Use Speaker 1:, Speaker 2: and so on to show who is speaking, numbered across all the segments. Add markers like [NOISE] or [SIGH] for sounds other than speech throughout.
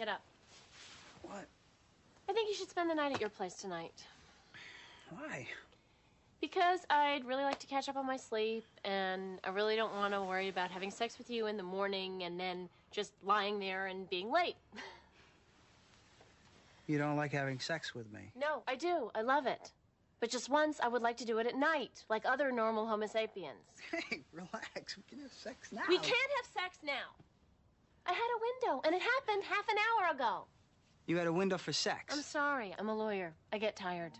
Speaker 1: Get up.
Speaker 2: What?
Speaker 1: I think you should spend the night at your place tonight.
Speaker 2: Why?
Speaker 1: Because I'd really like to catch up on my sleep, and I really don't want to worry about having sex with you in the morning and then just lying there and being late.
Speaker 2: You don't like having sex with me.
Speaker 1: No, I do. I love it. But just once, I would like to do it at night, like other normal Homo sapiens. [LAUGHS]
Speaker 2: Hey, relax. We can have sex now.
Speaker 1: We can't have sex now. I had a window, and it happened half an hour ago.
Speaker 2: You had a window for sex.
Speaker 1: I'm sorry. I'm a lawyer. I get tired.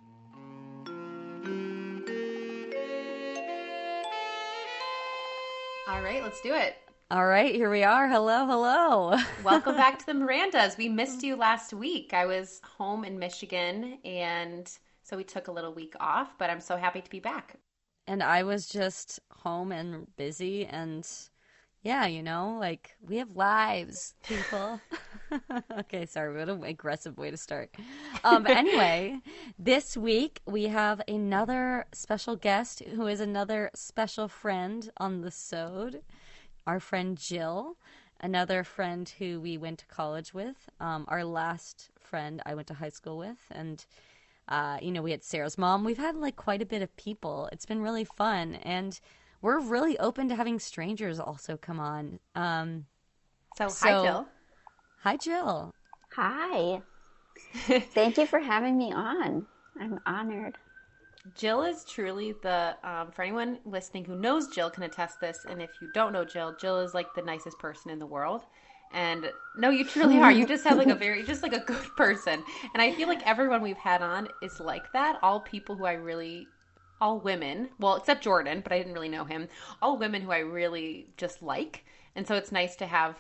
Speaker 3: All right, let's do it.
Speaker 4: All right, here we are. Hello, hello. [LAUGHS]
Speaker 3: Welcome back to the Mirandas. We missed you last week. I was home in Michigan, and so we took a little week off, but I'm so happy to be back.
Speaker 4: and I was just home and busy and yeah, you know, like we have lives, people. [LAUGHS] okay, sorry, what an aggressive way to start. Um, but anyway, [LAUGHS] this week we have another special guest who is another special friend on the Sode, our friend Jill, another friend who we went to college with, um, our last friend I went to high school with, and uh, you know, we had Sarah's mom. We've had like quite a bit of people. It's been really fun, and we're really open to having strangers also come on. Um,
Speaker 3: So,
Speaker 4: So-
Speaker 3: hi, Jill.
Speaker 4: hi, Jill.
Speaker 5: Hi. [LAUGHS] Thank you for having me on. I'm honored.
Speaker 3: Jill is truly the, um, for anyone listening who knows Jill can attest this, and if you don't know Jill, Jill is like the nicest person in the world. And no, you truly are. You just have like a very, [LAUGHS] just like a good person. And I feel like everyone we've had on is like that. All people who I really, all women, well, except Jordan, but I didn't really know him. All women who I really just like. And so it's nice to have,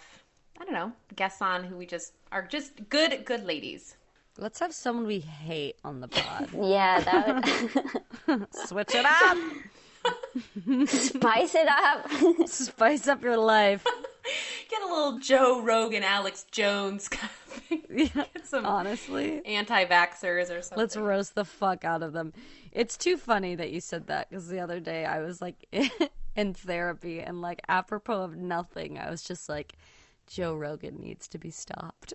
Speaker 3: I don't know, guests on who we just are just good, good ladies.
Speaker 4: Let's have someone we hate on the pod. [LAUGHS]
Speaker 5: Yeah, that would [LAUGHS] [LAUGHS]
Speaker 4: Switch it up.
Speaker 5: spice it up.
Speaker 4: Spice up your life.
Speaker 3: Get a little Joe Rogan, Alex Jones kind [LAUGHS] of.
Speaker 4: Yeah, [LAUGHS]
Speaker 3: Get some
Speaker 4: honestly.
Speaker 3: anti-vaxxers or something.
Speaker 4: Let's roast the fuck out of them. It's too funny that you said that because the other day I was like [LAUGHS] in therapy and like apropos of nothing, I was just like, Joe Rogan needs to be stopped.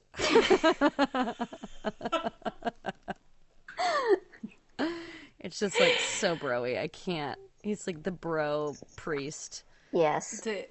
Speaker 4: it's just like so broy. I can't. He's like the bro priest.
Speaker 5: yes.
Speaker 3: to,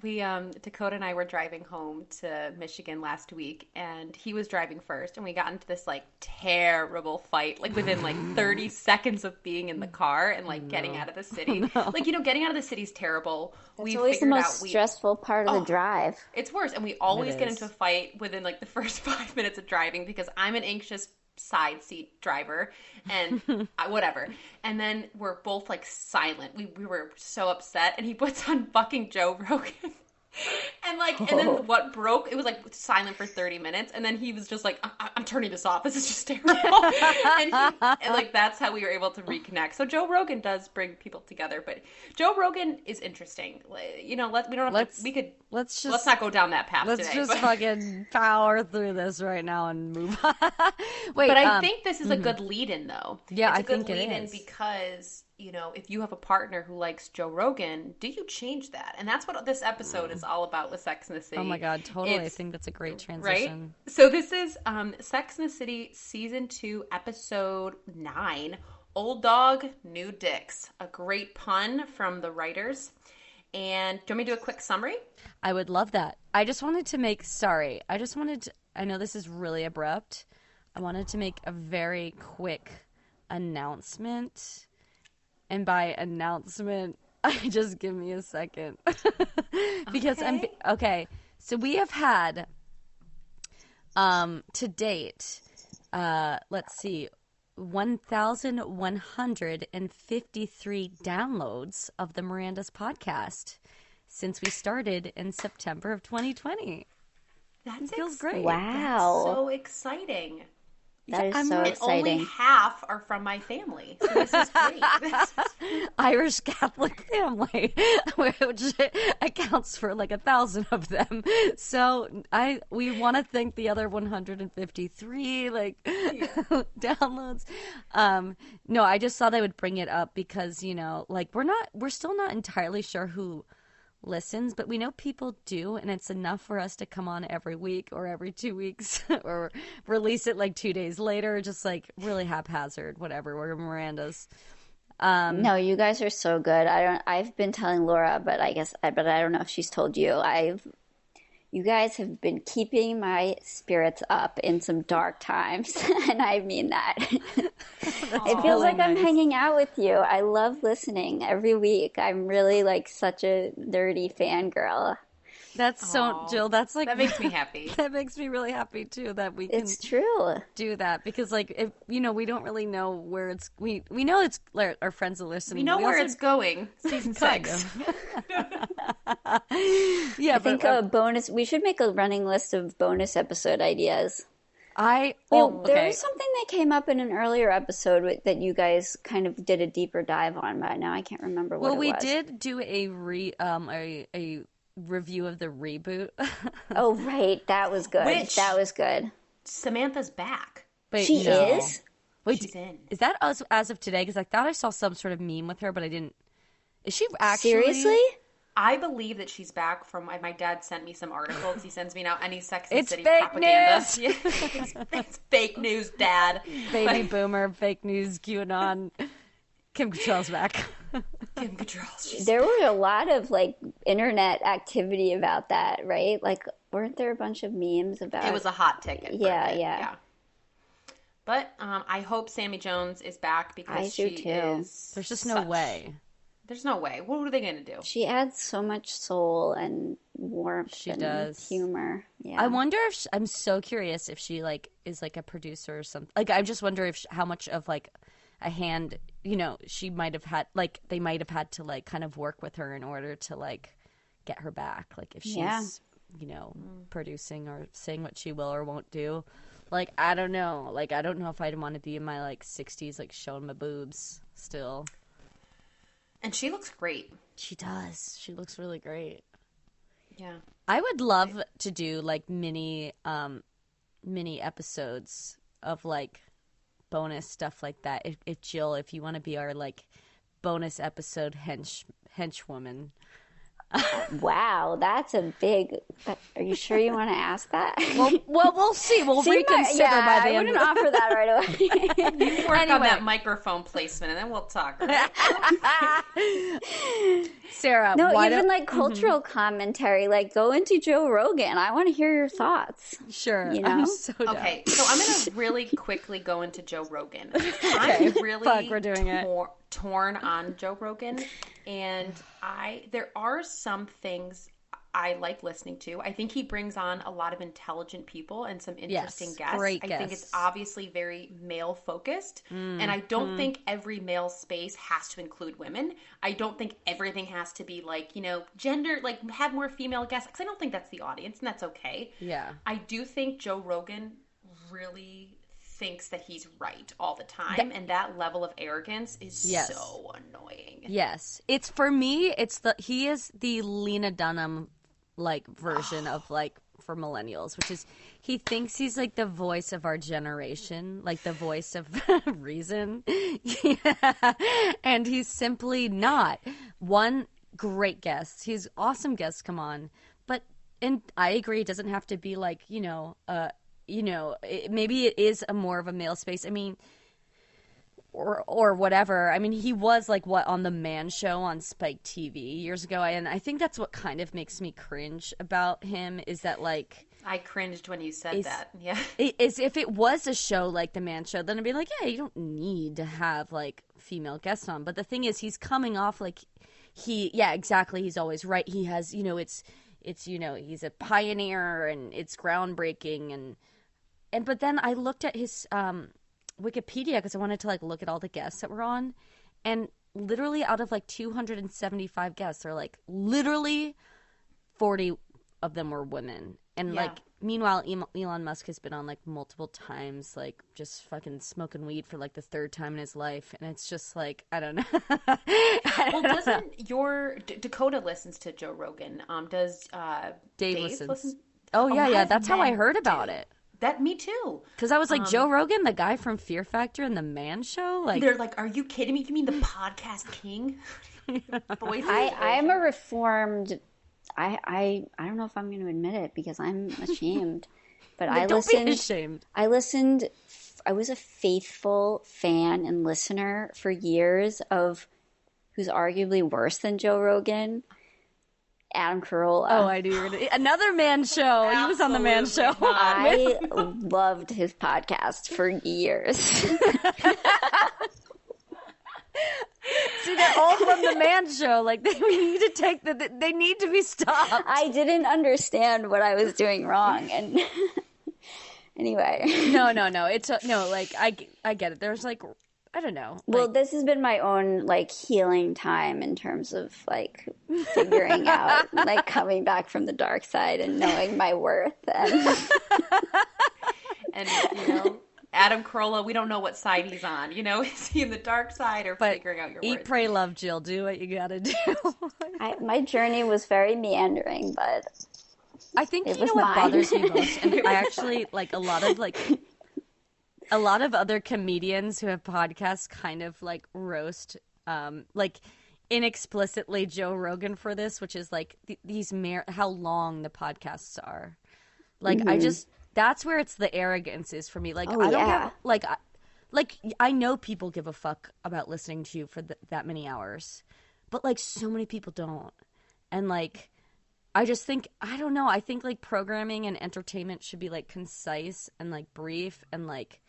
Speaker 3: we um Dakota and I were driving home to Michigan last week and he was driving first and we got into this like terrible fight like within like [LAUGHS] 30 seconds of being in the car and like getting out of the [LAUGHS] city. Like you know getting out of the city is terrible.
Speaker 5: It's always the most
Speaker 3: we
Speaker 5: stressful part of
Speaker 3: Oh.
Speaker 5: the drive.
Speaker 3: it's worse and we always get into a fight within like the [LAUGHS] first 5 minutes of driving because I'm an anxious side seat driver and [LAUGHS] I, whatever. And then we're both like silent. We we were so upset and he puts on fucking Joe Rogan. [LAUGHS] [LAUGHS] And like, and then what broke? It was like silent for thirty minutes, and then he was just like, I- "I'm turning this off. This is just [LAUGHS] terrible." and, he, and like, that's how we were able to reconnect. So Joe Rogan does bring people together, but Joe Rogan is interesting. You know, let we don't have
Speaker 4: Let's
Speaker 3: to. We could
Speaker 4: Let's just
Speaker 3: let's not go down that path
Speaker 4: let's
Speaker 3: today.
Speaker 4: just
Speaker 3: but, [LAUGHS]
Speaker 4: fucking power through this right now and move on. Wait,
Speaker 3: but I
Speaker 4: um,
Speaker 3: think this is a good lead-in, though.
Speaker 4: Yeah,
Speaker 3: it's a
Speaker 4: I
Speaker 3: good
Speaker 4: think it
Speaker 3: lead-in because you know if you have a partner who likes Joe Rogan, do you change that? And that's what this episode is all about with Sex in the City.
Speaker 4: Oh my god, totally. I think that's a great
Speaker 3: right?
Speaker 4: transition.
Speaker 3: So this is um, Sex in the City season two, episode nine. Old dog, new dicks. A great pun from the writers. And do you want me to do a quick summary?
Speaker 4: I would love that. I just wanted to make sorry. I just wanted to, I know this is really abrupt. I wanted to make a very quick announcement. And by announcement, [LAUGHS] I just give me a second. [LAUGHS] because I'm okay. So we have had um to date uh let's see 1153 downloads of the Miranda's podcast since we started in September of 2020.
Speaker 3: That
Speaker 4: feels great.
Speaker 5: Wow.
Speaker 3: That's So exciting.
Speaker 5: That is
Speaker 4: I'm
Speaker 5: so
Speaker 3: And only half are from my family. So this is great. This [LAUGHS] is-
Speaker 4: Irish Catholic family, [LAUGHS] which accounts for like a thousand of them. So I we want to thank the other 153 like [LAUGHS] downloads. Um, no, I just thought I would bring it up because you know, like we're not, we're still not entirely sure who listens, but we know people do, and it's enough for us to come on every week or every two weeks [LAUGHS] or release it like two days later, just like really haphazard, whatever. We're Miranda's. Um,
Speaker 5: No, you guys are so good. I don't. I've been telling Laura, but I guess, but I don't know if she's told you. I've. You guys have been keeping my spirits up in some dark times, [LAUGHS] and I mean that. [LAUGHS] it feels like I'm hanging out with you. I love listening every week. I'm really like such a nerdy fangirl.
Speaker 4: That's so,
Speaker 3: Aw.
Speaker 4: Jill. That's like
Speaker 3: That makes me happy. [LAUGHS]
Speaker 4: that makes me really happy too that we can
Speaker 5: It's true.
Speaker 4: do that because like if you know we don't really know where it's we we know it's like, our friends are listening.
Speaker 3: We know where
Speaker 4: also
Speaker 3: it's going. [LAUGHS] Season
Speaker 4: kind
Speaker 3: six. [LAUGHS]
Speaker 4: yeah,
Speaker 5: I think
Speaker 4: uh,
Speaker 5: a bonus. We should make a running list of bonus episode ideas.
Speaker 4: I
Speaker 5: Well,
Speaker 4: oh,
Speaker 5: there was something that came up in an earlier episode with, that you guys kind of did a deeper dive on, but now I can't remember what it was.
Speaker 4: Well,
Speaker 5: it
Speaker 4: we
Speaker 5: was.
Speaker 4: did do a re um a a review of the reboot. [LAUGHS]
Speaker 5: Oh, right, that was good.
Speaker 3: Which-
Speaker 5: That was good.
Speaker 3: Samantha's back.
Speaker 4: Wait,
Speaker 5: She
Speaker 4: no.
Speaker 5: is.
Speaker 4: Wait,
Speaker 3: She's in.
Speaker 4: is that as as of today? Because I thought I saw some sort of meme with her, but I didn't. Is she actually
Speaker 5: Seriously?
Speaker 3: I believe that she's back from my, my dad sent me some articles. He sends me now any Sex and
Speaker 4: It's
Speaker 3: City
Speaker 4: fake
Speaker 3: propaganda.
Speaker 4: news.
Speaker 3: It's, [LAUGHS] it's fake news, Dad.
Speaker 4: baby boomer fake news QAnon? Kim Cattrall's back. [LAUGHS]
Speaker 3: Kim Cattrall.
Speaker 5: There were a lot of like internet activity about that, right? Like, weren't there a bunch of memes about
Speaker 3: It was a hot ticket. for a
Speaker 5: Yeah, yeah.
Speaker 3: But um, I hope Sammy Jones is back because
Speaker 5: I do
Speaker 3: she
Speaker 5: too.
Speaker 3: is.
Speaker 4: There's just no way.
Speaker 3: There's no way. What are they going to do?
Speaker 5: She adds so much soul and warmth
Speaker 4: She
Speaker 5: and
Speaker 4: does.
Speaker 5: humor. Yeah.
Speaker 4: I wonder if sh I'm so curious if she like is like a producer or something. Like I just wonder if sh how much of like a hand, you know, she might have had like they might have had to like kind of work with her in order to like get her back. Like if she's
Speaker 5: Yeah.
Speaker 4: you know producing or saying what she will or won't do. Like I don't know. Like I don't know if I'd want to be in my like 60s like showing my boobs still.
Speaker 3: And she looks great.
Speaker 4: She does. She looks really great.
Speaker 3: Yeah.
Speaker 4: I would love to do like mini um mini episodes of like bonus stuff like that. If, if Jill, if you want to be our like bonus episode hench henchwoman.
Speaker 5: Wow, that's a big. Are you sure you want to ask that?
Speaker 4: Well, well, we'll see. We'll [LAUGHS]
Speaker 5: See, my-
Speaker 4: reconsider
Speaker 5: yeah,
Speaker 4: by the
Speaker 5: I
Speaker 4: end.
Speaker 5: wouldn't offer that right away. [LAUGHS]
Speaker 3: You work on that microphone placement and then we'll talk. all right? [LAUGHS]
Speaker 4: Sarah,
Speaker 5: No,
Speaker 4: why
Speaker 5: even
Speaker 4: don't-
Speaker 5: like mm-hmm. cultural commentary. Like, go into Joe Rogan. I want to hear your thoughts.
Speaker 4: sure.
Speaker 5: you
Speaker 4: I'm
Speaker 5: know?
Speaker 4: so.
Speaker 3: Okay, so I'm gonna really quickly go into Joe Rogan. I'm really
Speaker 4: fuck, we're doing it.
Speaker 3: Tor- torn on Joe Rogan, and I there are some things I like listening to. I think he brings on a lot of intelligent people and some interesting
Speaker 4: Yes,
Speaker 3: guests.
Speaker 4: great
Speaker 3: I think it's.
Speaker 4: Mm,
Speaker 3: obviously very male focused, and I don't think every male space has to include women. I don't think everything has to be like you know gender like have more female guests because I don't think that's the audience, and that's okay.
Speaker 4: Yeah.
Speaker 3: I do think Joe Rogan really thinks that he's right all the time, and that level of arrogance is
Speaker 4: Yes.
Speaker 3: so annoying.
Speaker 4: Yes, it's for me. It's the he is the Lena Dunham like version of [SIGHS] like for millennials, which is he thinks he's like the voice of our generation, like the voice of [LAUGHS] reason, Yeah. [LAUGHS] and he's simply not. One great guest, he's awesome guests come on, but and I agree, it doesn't have to be like you know, uh, you know, it, maybe it is a more of a male space. I mean or or whatever. I mean, he was like what on the Man Show on Spike TV years ago, and I think that's what kind of makes me cringe about him is that like
Speaker 3: I cringed when you said
Speaker 4: Is-
Speaker 3: that. [LAUGHS] Yeah.
Speaker 4: is if it was a show like the Man Show, then I'd be like, yeah, you don't need to have like female guests on. But the thing is, he's coming off like he, yeah, exactly. He's always right. He has, you know, it's it's you know, he's a pioneer and it's groundbreaking and and but then I looked at his um Wikipedia because I wanted to like look at all the guests that were on, and literally out of like 275 guests, they're like literally 40 of them were women, and
Speaker 3: Yeah.
Speaker 4: like meanwhile Elon Musk has been on like multiple times, like just fucking smoking weed for like the third time in his life, and it's just like I don't know. [LAUGHS] I
Speaker 3: Well,
Speaker 4: don't know.
Speaker 3: doesn't your D- Dakota listens to Joe Rogan? Um, does uh,
Speaker 4: Dave,
Speaker 3: Dave
Speaker 4: listens.
Speaker 3: listen?
Speaker 4: Oh
Speaker 3: A
Speaker 4: yeah, yeah. That's how I heard about
Speaker 3: do.
Speaker 4: it.
Speaker 3: That me too.
Speaker 4: Because I was like Joe um, Rogan, the guy from Fear Factor and the Man Show. Like,
Speaker 3: They're like, "Are you kidding me? You mean the podcast king?" [LAUGHS]
Speaker 5: I, I am a reformed I I I don't know if I'm going to admit it because I'm ashamed. [LAUGHS] But I
Speaker 4: Don't
Speaker 5: listened.
Speaker 4: be ashamed.
Speaker 5: I listened. I was a faithful fan and listener for years of who's arguably worse than Joe Rogan, Adam Carolla.
Speaker 4: Oh, I knew you were gonna... another man show. he was on the man show. [LAUGHS]
Speaker 5: I loved his podcast for years. [LAUGHS]
Speaker 4: See, they're all from the man show. Like they we need to take the. They need to be stopped.
Speaker 5: I didn't understand what I was doing wrong, and [LAUGHS] anyway.
Speaker 4: No, no, no. It's no. Like I, I get it. There's like, I don't know.
Speaker 5: Well,
Speaker 4: like-
Speaker 5: this has been my own like healing time in terms of like figuring out, [LAUGHS] like coming back from the dark side and knowing my worth. And [LAUGHS]
Speaker 3: And you know, Adam Carolla, we don't know what side he's on. You know, [LAUGHS] is he in the dark side or
Speaker 4: but
Speaker 3: figuring out your
Speaker 4: eat,
Speaker 3: worth?
Speaker 4: pray, love, Jill. Do what you gotta do.
Speaker 5: I, my journey was very meandering, but
Speaker 4: I think
Speaker 5: It
Speaker 4: you
Speaker 5: was
Speaker 4: know what
Speaker 5: mine.
Speaker 4: bothers me most, and I actually like a lot of like a lot of other comedians who have podcasts kind of like roast, um, like inexplicitly Joe Rogan for this, which is like th- these mer- how long the podcasts are. Like I just that's where it's the arrogance is for me. Like
Speaker 5: Oh,
Speaker 4: I don't
Speaker 5: yeah.
Speaker 4: give, like I, like I know people give a fuck about listening to you for th- that many hours, but like so many people don't, and like. I just think I don't know. I think like programming and entertainment should be like concise and like brief and like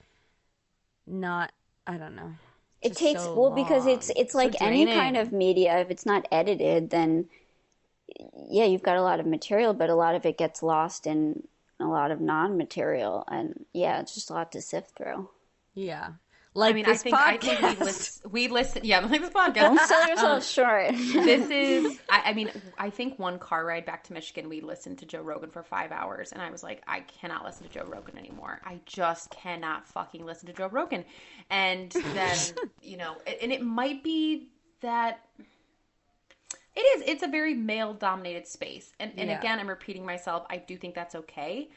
Speaker 4: not I don't know.
Speaker 5: it takes
Speaker 4: so
Speaker 5: well because it's
Speaker 4: long.
Speaker 5: it's
Speaker 4: So
Speaker 5: like any kind of media. If it's not edited, then yeah, you've got a lot of material, but a lot of it gets lost in a lot of non-material, and yeah, it's just a lot to sift through.
Speaker 4: Yeah. Like
Speaker 3: I mean, I think
Speaker 4: podcast.
Speaker 3: I think we listen. We listen. Yeah, [LAUGHS] like this [LAUGHS] podcast.
Speaker 5: Don't sell yourself short.
Speaker 3: this is [LAUGHS] I, I mean i think one car ride back to michigan we listened to joe rogan for five hours and i was like i cannot listen to joe rogan anymore i just cannot fucking listen to joe rogan and then you know and it might be that it is it's a very male dominated space and, and
Speaker 4: Yeah.
Speaker 3: again i'm repeating myself i do think that's okay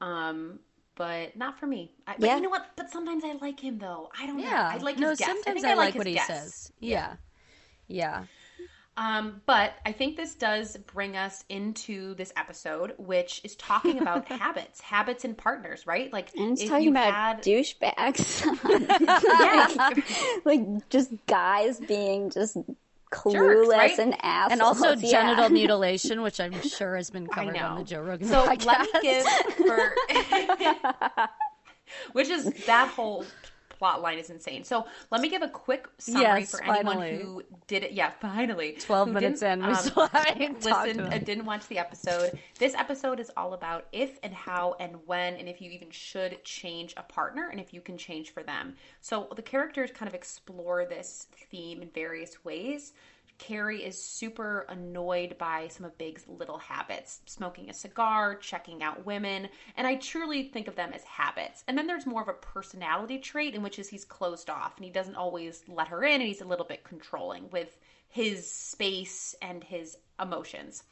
Speaker 3: um but not for me I, but
Speaker 5: Yeah.
Speaker 3: you know what but sometimes i like him though i don't know i like
Speaker 4: no,
Speaker 3: his guests
Speaker 4: sometimes
Speaker 3: think
Speaker 4: I, like
Speaker 3: his
Speaker 4: what he
Speaker 3: guests.
Speaker 4: says. Yeah. Yeah.
Speaker 3: Um, but I think this does bring us into this episode, which is talking about [LAUGHS] habits, habits and partners, right? Like,
Speaker 5: And it's talking about
Speaker 3: had-
Speaker 5: douchebags. [LAUGHS] [LAUGHS]
Speaker 3: yeah,
Speaker 5: like just guys being just
Speaker 3: Jerks,
Speaker 5: clueless
Speaker 3: right?
Speaker 5: and assholes.
Speaker 4: And also [LAUGHS]
Speaker 5: yeah.
Speaker 4: genital [LAUGHS] mutilation, which I'm sure has been covered on the Joe Rogan
Speaker 3: So
Speaker 4: podcast.
Speaker 3: let me give [LAUGHS] for, which is that whole plot line is insane. So let me give a quick summary
Speaker 4: Yes,
Speaker 3: for anyone
Speaker 4: finally.
Speaker 3: who did it. Yeah, finally.
Speaker 4: 12 minutes in, we
Speaker 3: um,
Speaker 4: still haven't
Speaker 3: listened and didn't watch the episode. This episode is all about if and how and when and if you even should change a partner and if you can change for them. So the characters kind of explore this theme in various ways. Carrie is super annoyed by some of Big's little habits smoking a cigar, checking out women, and I truly think of them as habits. And then there's more of a personality trait in which is he's closed off and he doesn't always let her in and he's a little bit controlling with his space and his emotions.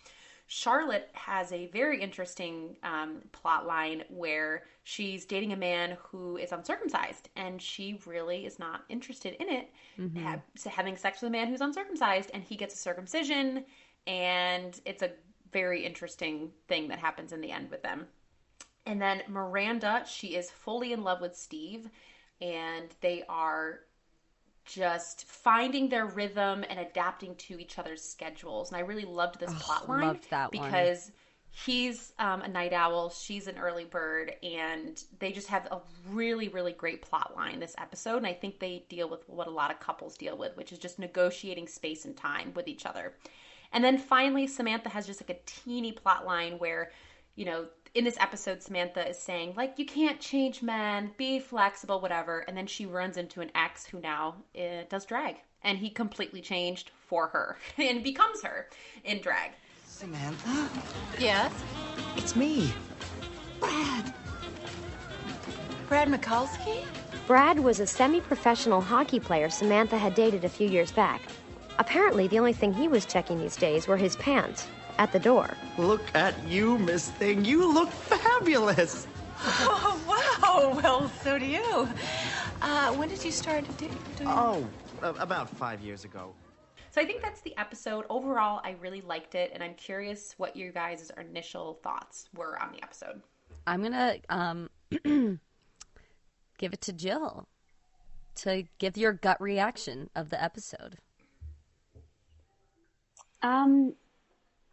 Speaker 3: Charlotte has a very interesting um, plot line where she's dating a man who is uncircumcised, and she really is not interested in it. Ha- having sex with a man who's uncircumcised, and he gets a circumcision, and it's a very interesting thing that happens in the end with them. And then Miranda, she is fully in love with Steve, and they are just finding their rhythm and adapting to each other's schedules. And I really loved this plot line
Speaker 4: loved that one.
Speaker 3: because he's um, a night owl, she's an early bird, and they just have a really, really great plot line this episode. And I think they deal with what a lot of couples deal with, which is just negotiating space and time with each other. And then finally, Samantha has just like a teeny plot line where, you know, in this episode, Samantha is saying, like, you can't change men, be flexible, whatever. And then she runs into an ex who now uh, does drag. And he completely changed for her [LAUGHS] and becomes her in drag.
Speaker 2: Samantha,
Speaker 6: Yes?
Speaker 2: it's me.
Speaker 6: Brad. Brad Mikulski?
Speaker 7: Brad was a semi professional hockey player Samantha had dated a few years back. Apparently, the only thing he was checking these days were his pants at the door.
Speaker 8: Look at you, Miss Thing. You look fabulous.
Speaker 6: Oh, wow. Well, so do you. Uh, when did you start to do? do
Speaker 8: Oh, about five years ago.
Speaker 3: So I think that's the episode. Overall, I really liked it, and I'm curious what your guys' initial thoughts were on the episode.
Speaker 4: I'm gonna um, [CLEARS THROAT] give it to Jill to give your gut reaction of the episode.
Speaker 5: Um,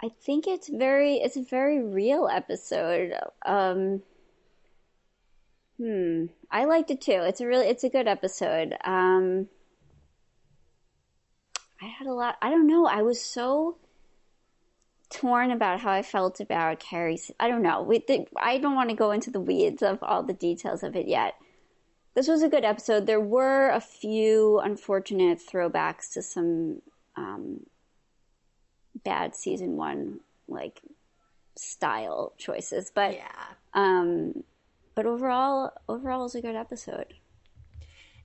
Speaker 5: I think it's very it's a very real episode. Um, hmm, I liked it too. It's a really it's a good episode. Um, I had a lot. I don't know. I was so torn about how I felt about Carrie's. I don't know. We, the, I don't want to go into the weeds of all the details of it yet. This was a good episode. There were a few unfortunate throwbacks to some um, bad season one like style choices, but
Speaker 3: Yeah.
Speaker 5: um, but overall, overall, was a good episode.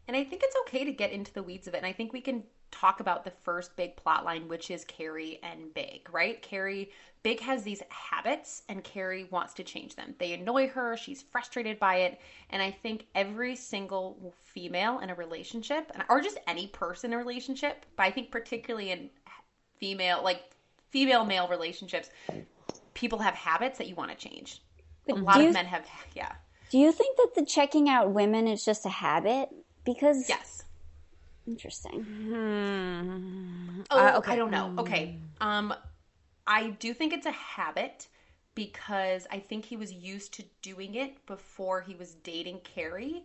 Speaker 3: And I think it's okay to get into the weeds of it. And I think we can talk about the first big plot line, which is Carrie and Big, right? Carrie, Big has these habits, and Carrie wants to change them. They annoy her. She's frustrated by it. And I think every single female in a relationship, and- or just any person in a relationship, but I think particularly in female, like female male relationships, people have habits that you want to change. a lot
Speaker 5: do
Speaker 3: of men have, yeah.
Speaker 5: Do you think that the checking out women is just a habit? Because
Speaker 3: Yes.
Speaker 5: interesting.
Speaker 3: Oh,
Speaker 4: Uh, okay.
Speaker 3: I don't know. Okay. Um, I do think it's a habit because I think he was used to doing it before he was dating Carrie.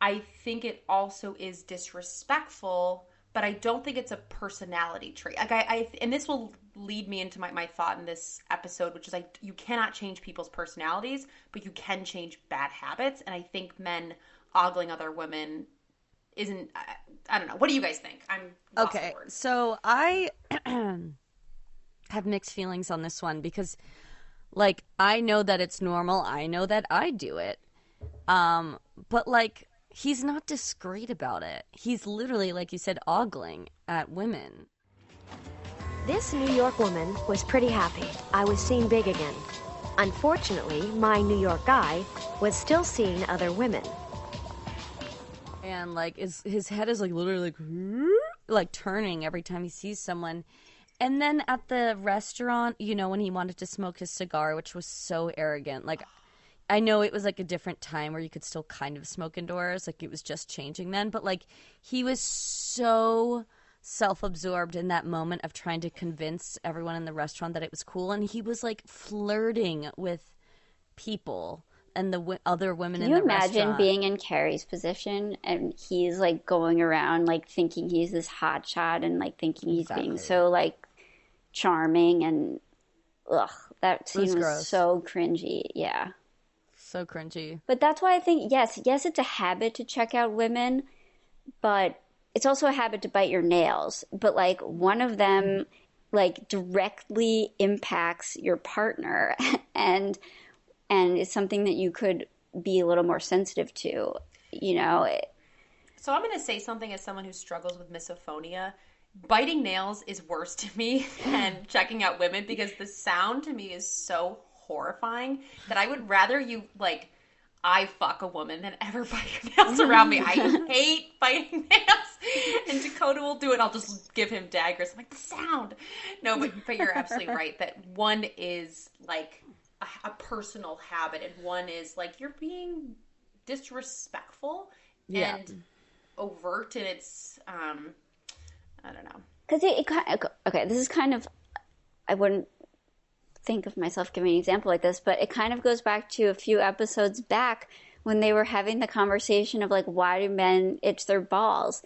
Speaker 3: I think it also is disrespectful, but I don't think it's a personality trait. Like I, I and this will lead me into my, my thought in this episode, which is like you cannot change people's personalities, but you can change bad habits. And I think men ogling other women isn't. I, I don't know. What do you guys think? I'm
Speaker 4: Okay, so I [CLEARS THROAT] have mixed feelings on this one because, like, I know that it's normal. I know that I do it. Um, but like, he's not discreet about it. He's literally, like you said, ogling at women.
Speaker 7: This New York woman was pretty happy. I was seen big again. Unfortunately, my New York guy was still seeing other women.
Speaker 4: and like his his head is like literally like [GASPS] like turning every time he sees someone. And then at the restaurant, you know, when he wanted to smoke his cigar, which was so arrogant, like I know it was like a different time where you could still kind of smoke indoors, like it was just changing then, but like he was so self-absorbed in that moment of trying to convince everyone in the restaurant that it was cool and he was like flirting with people and the w- other women in the restaurant.
Speaker 5: Can you imagine
Speaker 4: restaurant.
Speaker 5: being in Carrie's position and he's like going around like thinking he's this hot shot and like thinking he's being so like charming and ugh, that scene
Speaker 4: was
Speaker 5: was, so cringy. Yeah.
Speaker 4: So cringy.
Speaker 5: But that's why I think yes, yes, it's a habit to check out women, but it's also a habit to bite your nails. But like one of them like directly impacts your partner [LAUGHS] and and it's something that you could be a little more sensitive to, you know. It-
Speaker 3: So I'm going to say something as someone who struggles with misophonia. Biting nails is worse to me [LAUGHS] than checking out women because the sound to me is so horrifying that I would rather you like I fuck a woman than ever [LAUGHS] bite nails [LAUGHS] around me. I hate biting nails. [LAUGHS] And Dakota will do it. I'll just give him daggers. I'm like the sound. No, but but you're absolutely right that one is like a, a personal habit and one is like you're being disrespectful
Speaker 4: Yeah.
Speaker 3: and overt and it's um I don't know.
Speaker 5: Because it, it kind okay, this is kind of, I wouldn't think of myself giving an example like this, but it kind of goes back to a few episodes back when they were having the conversation of like, why do men itch their balls?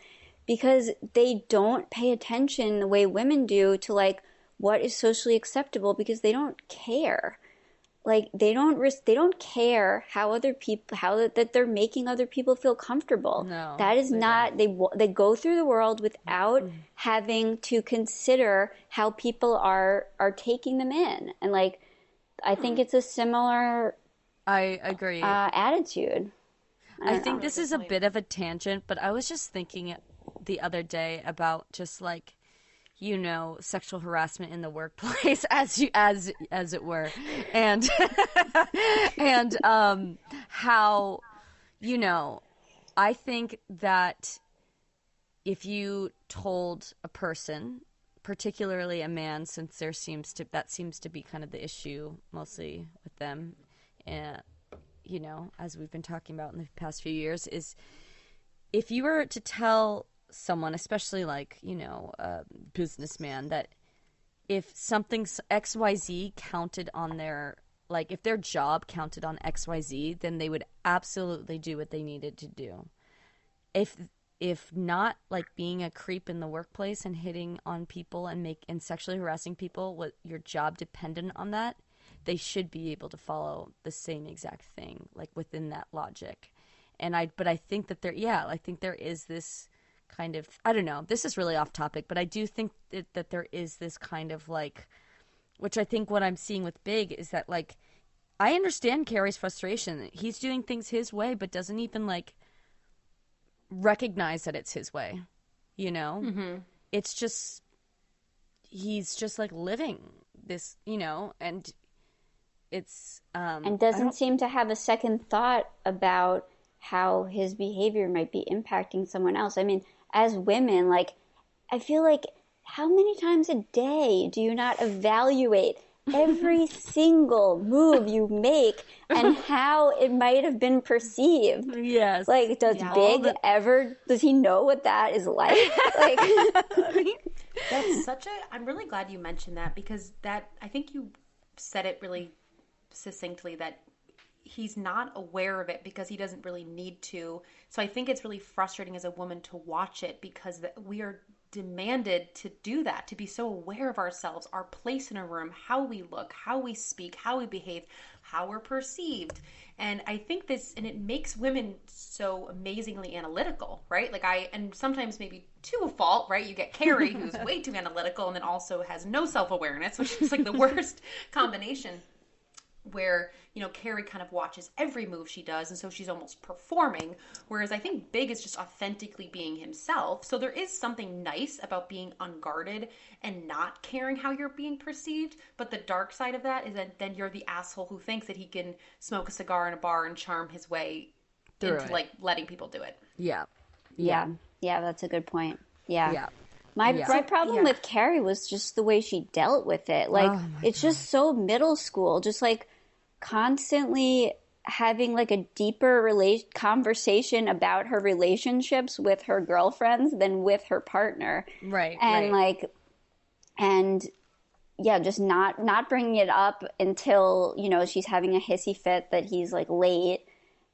Speaker 5: Because they don't pay attention the way women do to like what is socially acceptable because they don't care. Like they don't risk they don't care how other people how that, that they're making other people feel comfortable.
Speaker 4: No,
Speaker 5: that is
Speaker 4: they
Speaker 5: not they wa- they go through the world without having to consider how people are are taking them in. And like i think it's a similar
Speaker 4: I agree.
Speaker 5: uh, attitude.
Speaker 4: I think this is a bit of a tangent, but I was just thinking the other day about just like you know sexual harassment in the workplace [LAUGHS] as you as as it were and [LAUGHS] and um how you know I think that if you told a person particularly a man, since there seems to that seems to be kind of the issue mostly with them. And you know, as we've been talking about in the past few years, is if you were to tell someone, especially like you know a businessman, that if something X Y Z counted on their like if their job counted on X Y Z, then they would absolutely do what they needed to do. If if not like being a creep in the workplace and hitting on people and make and sexually harassing people, what your job dependent on that, they should be able to follow the same exact thing like within that logic. And I but I think that there yeah, I think there is this kind of I don't know. This is really off topic, but I do think that, that there is this kind of like which I think what I'm seeing with Big is that like I understand Carrie's frustration. He's doing things his way but doesn't even like recognize that it's his way. You know? Mm-hmm. It's just he's just like living this, you know, and it's um
Speaker 5: and doesn't
Speaker 4: don't-
Speaker 5: seem to have a second thought about how his behavior might be impacting someone else. I mean, as women, like I feel like how many times a day do you not evaluate every [LAUGHS] single move you make and how it might have been perceived?
Speaker 4: Yes.
Speaker 5: Like, does Big ever? Does he know what that is like? [LAUGHS] Like, [LAUGHS]
Speaker 3: That's such a. I'm really glad you mentioned that because that I think you said it really succinctly that he's not aware of it because he doesn't really need to. So I think it's really frustrating as a woman to watch it because we are demanded to do that, to be so aware of ourselves, our place in a room, how we look, how we speak, how we behave, how we're perceived. And I think this, and it makes women so amazingly analytical, right? Like I, and sometimes maybe to a fault, right? You get Carrie, who's [LAUGHS] way too analytical and then also has no self awareness, which is like the worst [LAUGHS] combination where you know Carrie kind of watches every move she does and so she's almost performing whereas I think Big is just authentically being himself so there is something nice about being unguarded and not caring how you're being perceived but the dark side of that is that then you're the asshole who thinks that he can smoke a cigar in a bar and charm his way
Speaker 4: Through
Speaker 3: into
Speaker 4: it.
Speaker 3: like letting people do it
Speaker 4: yeah.
Speaker 5: yeah, yeah, that's a good point. Yeah.
Speaker 4: Yeah.
Speaker 5: My
Speaker 4: Yeah.
Speaker 5: my problem
Speaker 3: yeah.
Speaker 5: with Carrie was just the way she dealt with it. Like
Speaker 4: Oh, my
Speaker 5: it's just so middle school, just like constantly having like a deeper relation conversation about her relationships with her girlfriends than with her partner.
Speaker 4: Right.
Speaker 5: And
Speaker 4: right.
Speaker 5: like and yeah, just not not bringing it up until, you know, she's having a hissy fit that he's like late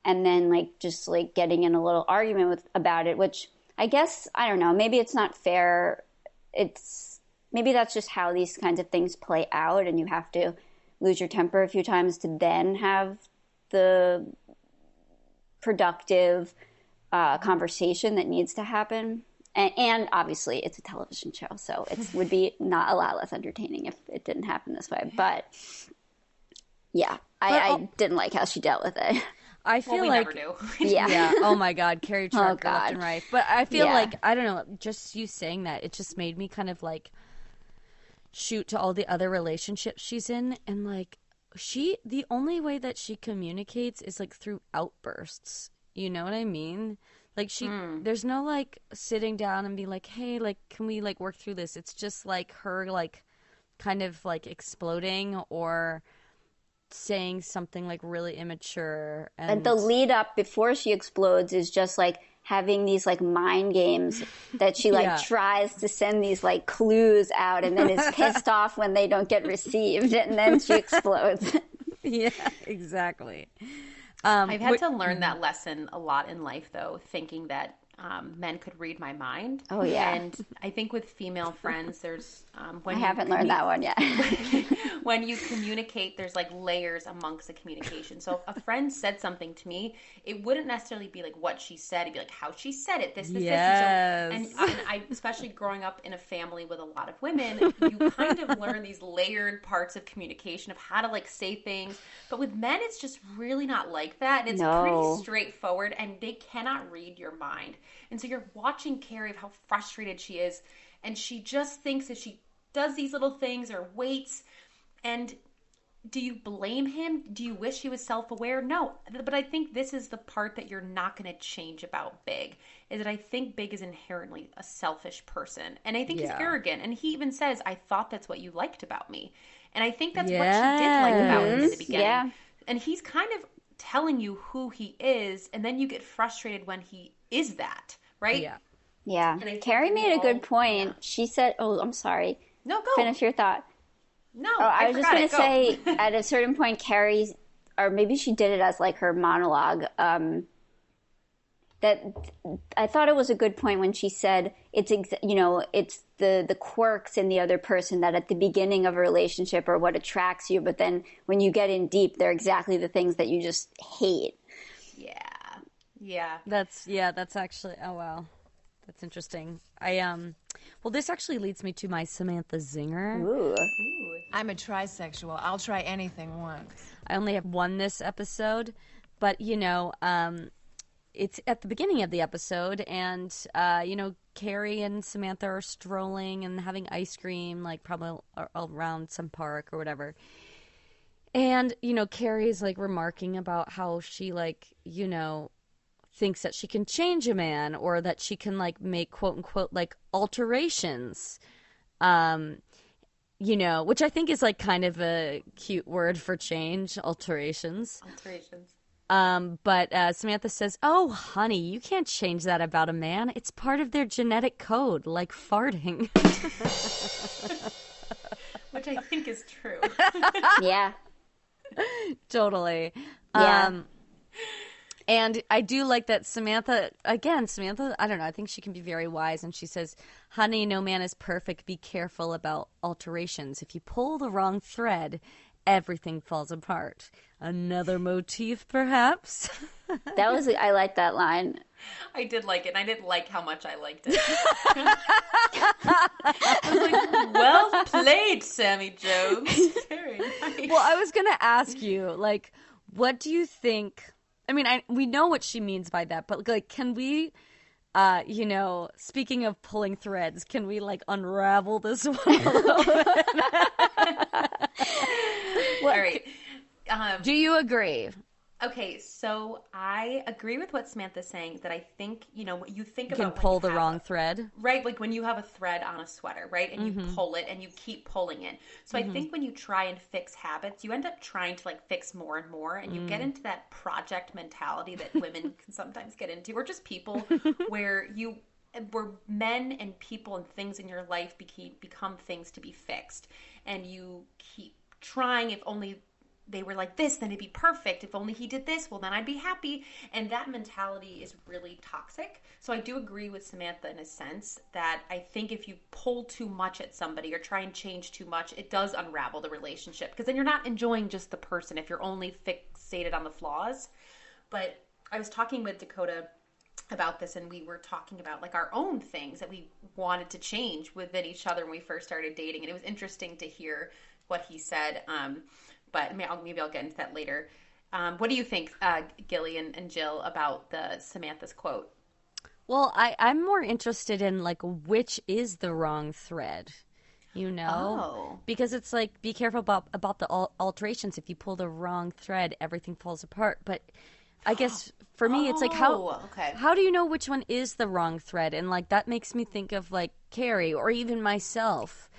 Speaker 5: and then like just like getting in a little argument with about it, which I guess I don't know, maybe it's not fair. It's maybe that's just how these kinds of things play out and you have to lose your temper a few times to then have the productive uh, conversation that needs to happen. And, and obviously, it's a television show, so it would be not a lot less entertaining if it didn't happen this way. But yeah, I,
Speaker 4: But,
Speaker 5: I
Speaker 4: oh-
Speaker 5: didn't like how she dealt with it. [LAUGHS]
Speaker 4: I feel
Speaker 3: well we
Speaker 4: like
Speaker 3: never [LAUGHS]
Speaker 5: Yeah.
Speaker 4: yeah. Oh my God, Carrie Trucker left
Speaker 5: God.
Speaker 4: and right. But I feel
Speaker 5: Yeah.
Speaker 4: like I don't know. Just you saying that, it just made me kind of like shoot to all the other relationships she's in, and like she, the only way that she communicates is like through outbursts. You know what I mean? Like she, hmm. there's no like sitting down and be like, hey, like, can we like work through this? It's just like her like kind of like exploding or saying something like really immature and,
Speaker 5: And the lead up before she explodes is just like having these like mind games that she like [LAUGHS]
Speaker 4: Yeah.
Speaker 5: tries to send these like clues out and then is [LAUGHS] pissed off when they don't get received and then she explodes. [LAUGHS]
Speaker 4: yeah, exactly. Um,
Speaker 3: I've had
Speaker 4: wh-
Speaker 3: to learn that lesson a lot in life, though, thinking that um, men could read my mind.
Speaker 5: Oh, yeah.
Speaker 3: And I think with female friends, there's um, when
Speaker 5: I haven't learned that one yet. [LAUGHS]
Speaker 3: when you communicate, there's like layers amongst the communication. So if a friend said something to me, it wouldn't necessarily be like what she said. It'd be like how she said it, this, this,
Speaker 4: Yes.
Speaker 3: this. And, so, and, I, and I, especially growing up in a family with a lot of women, you kind of learn these layered parts of communication of how to like say things. But with men, it's just really not like that. And it's
Speaker 5: No.
Speaker 3: pretty straightforward, and they cannot read your mind. And so you're watching Carrie of how frustrated she is, and she just thinks that she does these little things or waits and do you blame him? Do you wish he was self-aware? No, but I think this is the part that you're not going to change about Big is that I think Big is inherently a selfish person, and I think
Speaker 4: Yeah.
Speaker 3: he's arrogant. And he even says, "I thought that's what you liked about me," and I think that's what she did like about him in the beginning.
Speaker 5: Yeah.
Speaker 3: And he's kind of telling you who he is, and then you get frustrated when he is that, right?
Speaker 4: Yeah.
Speaker 5: Yeah.
Speaker 3: And
Speaker 5: Carrie
Speaker 3: we
Speaker 5: made a good point. She said, "Oh, I'm sorry.
Speaker 3: No, go
Speaker 5: Finish your thought."
Speaker 3: No,
Speaker 5: Oh, I, was just gonna.
Speaker 3: Go.
Speaker 5: say, [LAUGHS] at a certain point, Carrie's, or maybe she did it as like her monologue. Um, that I thought it was a good point when she said it's ex- you know it's the the quirks in the other person that at the beginning of a relationship are what attracts you, but then when you get in deep, they're exactly the things that you just hate.
Speaker 3: yeah, yeah.
Speaker 4: That's yeah, that's actually oh wow. That's interesting. I um well this actually leads me to my Samantha Zinger.
Speaker 5: Ooh.
Speaker 6: I'm a trisexual. I'll try anything once.
Speaker 4: I only have one this episode, but you know, um it's at the beginning of the episode and uh you know, Carrie and Samantha are strolling and having ice cream like probably around some park or whatever. And you know, Carrie's like remarking about how she like, you know, thinks that she can change a man or that she can like make quote unquote like alterations um you know which i think is like kind of a cute word for change alterations
Speaker 3: Alterations.
Speaker 4: um but uh, samantha says oh honey you can't change that about a man it's part of their genetic code like farting [LAUGHS]
Speaker 3: Which I think is true. [LAUGHS]
Speaker 5: Yeah.
Speaker 4: totally
Speaker 5: Yeah.
Speaker 4: um and I do like that Samantha, again, Samantha, I don't know, I think she can be very wise. And she says, Honey, no man is perfect. Be careful about alterations. If you pull the wrong thread, everything falls apart. Another motif, perhaps? [LAUGHS]
Speaker 5: That was I like that line.
Speaker 3: I did like it, and I didn't like how much I liked it. [LAUGHS] I was like, well played, Sammy Jones. [LAUGHS] Very nice.
Speaker 4: well, I was going to ask you, like, what do you think? I mean, I, we know what she means by that, but like, can we, uh, you know, speaking of pulling threads, can we like unravel this [LAUGHS] one a little bit? [LAUGHS]
Speaker 3: All right. [LAUGHS] Um,
Speaker 4: Do you agree?
Speaker 3: Okay, so I agree with what Samantha's saying. That I think you know what you think
Speaker 4: You
Speaker 3: about
Speaker 4: can pull the wrong
Speaker 3: a-
Speaker 4: thread.
Speaker 3: right like when you have a thread on a sweater right and
Speaker 4: Mm-hmm.
Speaker 3: you pull it and you keep pulling it so i think when you try and fix habits you end up trying to like fix more and more and you
Speaker 4: Mm.
Speaker 3: get into that project mentality that [LAUGHS] women can sometimes get into or just people [LAUGHS] where you where men and people and things in your life became become things to be fixed and you keep trying if only they were like this, then it'd be perfect. If only he did this, well, then I'd be happy. And that mentality is really toxic. So I do agree with Samantha in a sense that I think if you pull too much at somebody or try and change too much, it does unravel the relationship because then you're not enjoying just the person if you're only fixated on the flaws. But I was talking with Dakota about this and we were talking about like our own things that we wanted to change within each other when we first started dating and it was interesting to hear what he said um, but I'll, maybe i'll get into that later um, what do you think uh, gilly and, and jill about the samantha's quote
Speaker 4: Well, I, I'm more interested in like which is the wrong thread, you know?
Speaker 3: Oh.
Speaker 4: Because it's like be careful about about the alterations. If you pull the wrong thread, everything falls apart. But I guess [GASPS] for me, it's like how
Speaker 3: Oh, okay.
Speaker 4: how do you know which one is the wrong thread? And like that makes me think of like Carrie or even myself,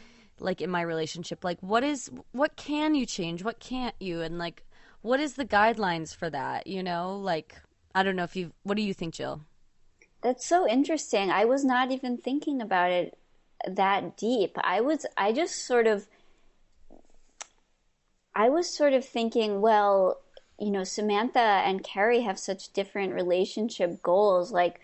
Speaker 4: like in my relationship. Like what is what can you change? What can't you? And like what is the guidelines for that? You know, like I don't know if you. What do you think, Jill?
Speaker 5: That's so interesting. I was not even thinking about it that deep. I was I just sort of I was sort of thinking, well, you know, Samantha and Carrie have such different relationship goals. Like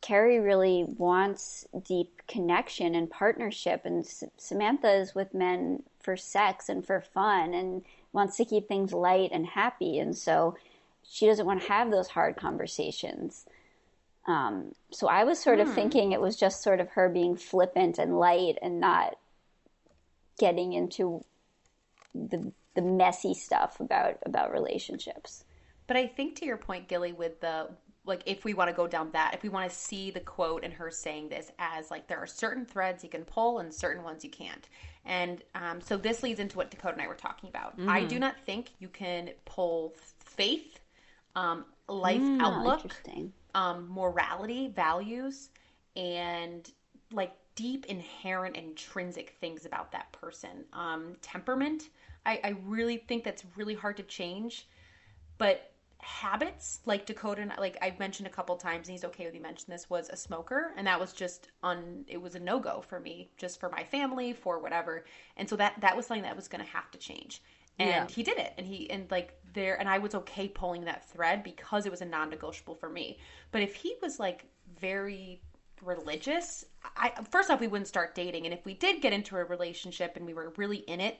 Speaker 5: Carrie really wants deep connection and partnership and S- Samantha is with men for sex and for fun and wants to keep things light and happy and so she doesn't want to have those hard conversations. Um, so I was sort of thinking it was just sort of her being flippant and light and not getting into the the messy stuff about about relationships.
Speaker 3: But I think to your point, Gilly, with the like if we want to go down that, if we want to see the quote and her saying this as like there are certain threads you can pull and certain ones you can't. And um, so this leads into what Dakota and I were talking about. I do not think you can pull faith, um, life
Speaker 5: Oh,
Speaker 3: outlook, um, morality, values, and like deep inherent intrinsic things about that person. Um, temperament. I, I really think that's really hard to change. But habits, like Dakota, and like I've mentioned a couple times, and he's okay with me mentioning this, was a smoker, and that was just on. It was a no go for me, just for my family, for whatever. And so that that was something that was going to have to change. And
Speaker 4: Yeah.
Speaker 3: he did it, and he and like there, and I was okay pulling that thread because it was a non-negotiable for me. But if he was like very religious, I first off we wouldn't start dating, and if we did get into a relationship and we were really in it,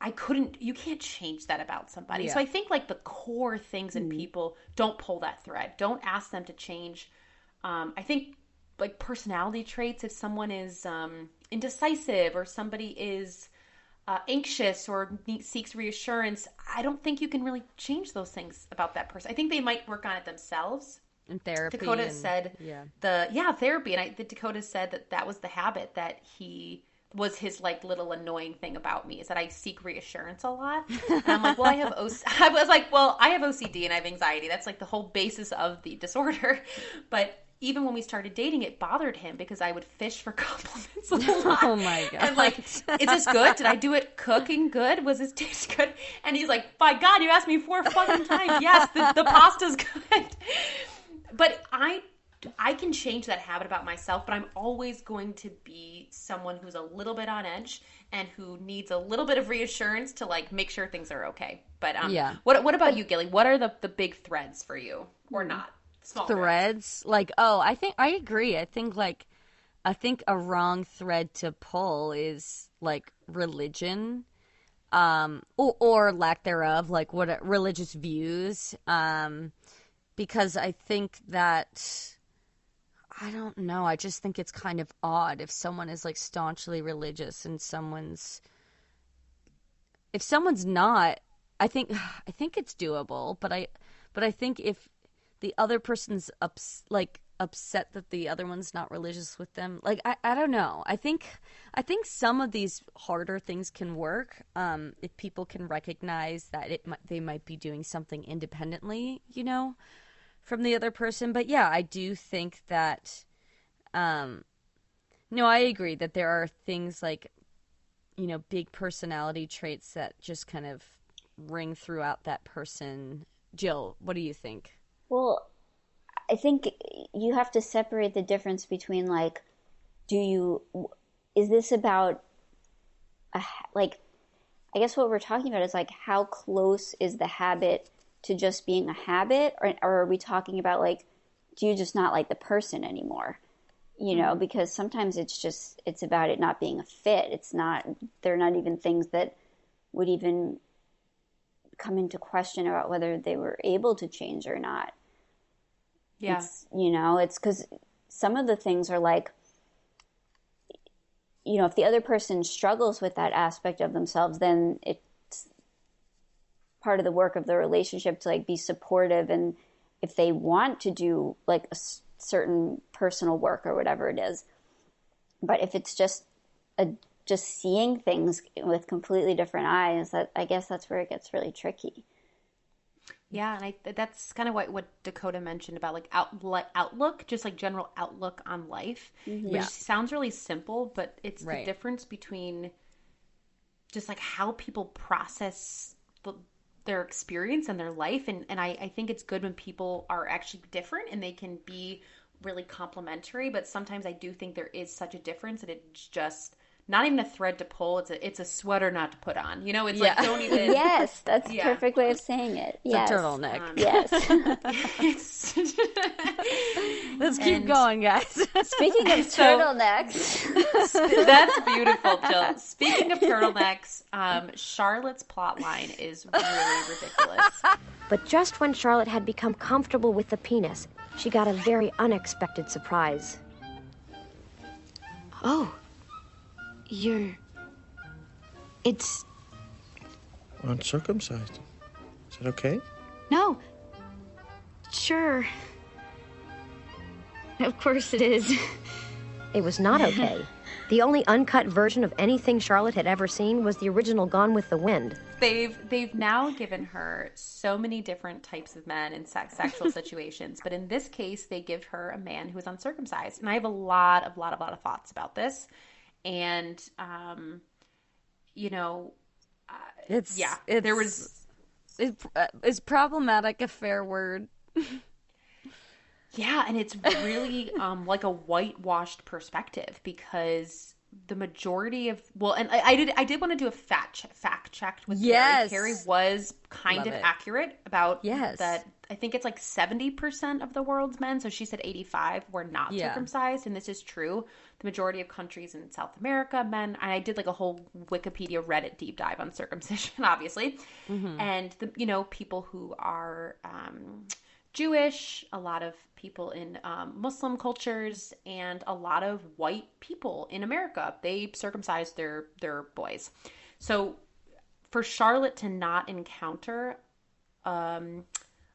Speaker 3: I couldn't. You can't change that about somebody. So I think like the core things in people don't pull that thread. Don't ask them to change. Um, I think like personality traits. If someone is um, indecisive or somebody is uh, anxious or ne- seeks reassurance, I don't think you can really change those things about that person. I think they might work on it themselves.
Speaker 4: And therapy.
Speaker 3: Dakota
Speaker 4: and-
Speaker 3: said
Speaker 4: yeah.
Speaker 3: the yeah therapy, and I the Dakota said that that was the habit that he was his like little annoying thing about me is that I seek reassurance a lot. [LAUGHS] And I'm like, well, I have OC- [LAUGHS] I was like, well, I have OCD and I have anxiety. That's like the whole basis of the disorder. [LAUGHS] But even when we started dating, it bothered him because I would fish for compliments a oh lot.
Speaker 4: Oh my god.
Speaker 3: And like, is this good? Did I do it cooking good? Was this taste good? And he's like, by God, you asked me four fucking times. Yes, the, the pasta's good. But I, I can change that habit about myself. But I'm always going to be someone who's a little bit on edge and who needs a little bit of reassurance to like make sure things are okay. But um,
Speaker 4: Yeah.
Speaker 3: What What about you, Gilly? What are the the big threads for you, or not? Small threads.
Speaker 4: threads like oh i think i agree i think like i think a wrong thread to pull is like religion um or, or lack thereof like what religious views um because i think that i don't know. I just think it's kind of odd if someone is like staunchly religious and someone's if someone's not i think [SIGHS] i think it's doable but i but i think if the other person's ups like upset that the other one's not religious with them like I, I don't know. I think i think some of these harder things can work um if people can recognize that it might, they might be doing something independently you know from the other person but yeah i do think that um no i agree that there are things like you know big personality traits that just kind of ring throughout that person. Jill what do you think?
Speaker 5: Well, I think you have to separate the difference between like, do you, is this about, a, like, I guess what we're talking about is like, how close is the habit to just being a habit? Or, or are we talking about like, do you just not like the person anymore? You know, mm-hmm. because sometimes it's just, it's about it not being a fit. It's not, they're not even things that would even come into question about whether they were able to change or not.
Speaker 3: Yeah.
Speaker 5: It's, you know, it's because some of the things are like, you know, if the other person struggles with that aspect of themselves, then it's part of the work of the relationship to like be supportive. And if they want to do like a s- certain personal work or whatever it is, but if it's just a just seeing things with completely different eyes, that I guess that's where it gets really tricky.
Speaker 3: Yeah, and I that's kind of what what Dakota mentioned about like out like outlook, just like general outlook on life, mm-hmm. which
Speaker 4: Yeah.
Speaker 3: sounds really simple, but it's
Speaker 4: Right.
Speaker 3: the difference between just like how people process the, their experience and their life, and and I I think it's good when people are actually different and they can be really complementary, but sometimes I do think there is such a difference that it's just not even a thread to pull. It's a it's a sweater not to put on. You know, it's like don't even [LAUGHS]
Speaker 5: Yes, that's a
Speaker 3: Yeah.
Speaker 5: perfect way of saying it.
Speaker 4: It's
Speaker 5: yes.
Speaker 4: a turtleneck
Speaker 3: Um,
Speaker 5: Yes. [LAUGHS] [LAUGHS]
Speaker 3: it's
Speaker 4: let's keep
Speaker 3: and-
Speaker 4: going guys
Speaker 5: Speaking of [LAUGHS]
Speaker 3: So-
Speaker 5: turtlenecks, [LAUGHS]
Speaker 3: That's beautiful, Jill. Speaking of turtlenecks, um, Charlotte's plot line is really ridiculous.
Speaker 7: But just when Charlotte had become comfortable with the penis, she got a very unexpected surprise.
Speaker 9: Oh, you're. It's.
Speaker 8: Uncircumcised. Is that okay?
Speaker 9: No. Sure. [LAUGHS] Of course it is.
Speaker 7: It was not [LAUGHS] okay. the only uncut version of anything Charlotte had ever seen was the original Gone with the Wind.
Speaker 3: They've they've now given her so many different types of men in sex, sexual [LAUGHS] situations, but in this case, they give her a man who is uncircumcised, and I have a lot of lot of lot of thoughts about this, and um, you know, uh,
Speaker 4: It's
Speaker 3: yeah,
Speaker 4: It's,
Speaker 3: there was
Speaker 4: It, uh, is problematic a fair word?
Speaker 3: Yeah, and it's really [LAUGHS] um, like a whitewashed perspective because the majority of well, and I, I did I did want to do a fact check, fact check with
Speaker 4: Yes.
Speaker 3: Carrie. Carrie was kind
Speaker 4: Love
Speaker 3: of
Speaker 4: it.
Speaker 3: accurate about
Speaker 4: Yes.
Speaker 3: that. I think it's like seventy percent of the world's men. So she said eighty five were not
Speaker 4: Yeah.
Speaker 3: circumcised, and this is true. The majority of countries in South America, men. And I did like a whole Wikipedia Reddit deep dive on [LAUGHS] circumcision, obviously,
Speaker 4: Mm-hmm.
Speaker 3: and the you know people who are. Um, Jewish, a lot of people in um, Muslim cultures, and a lot of white people in America. They circumcised their their boys. So for Charlotte to not encounter um,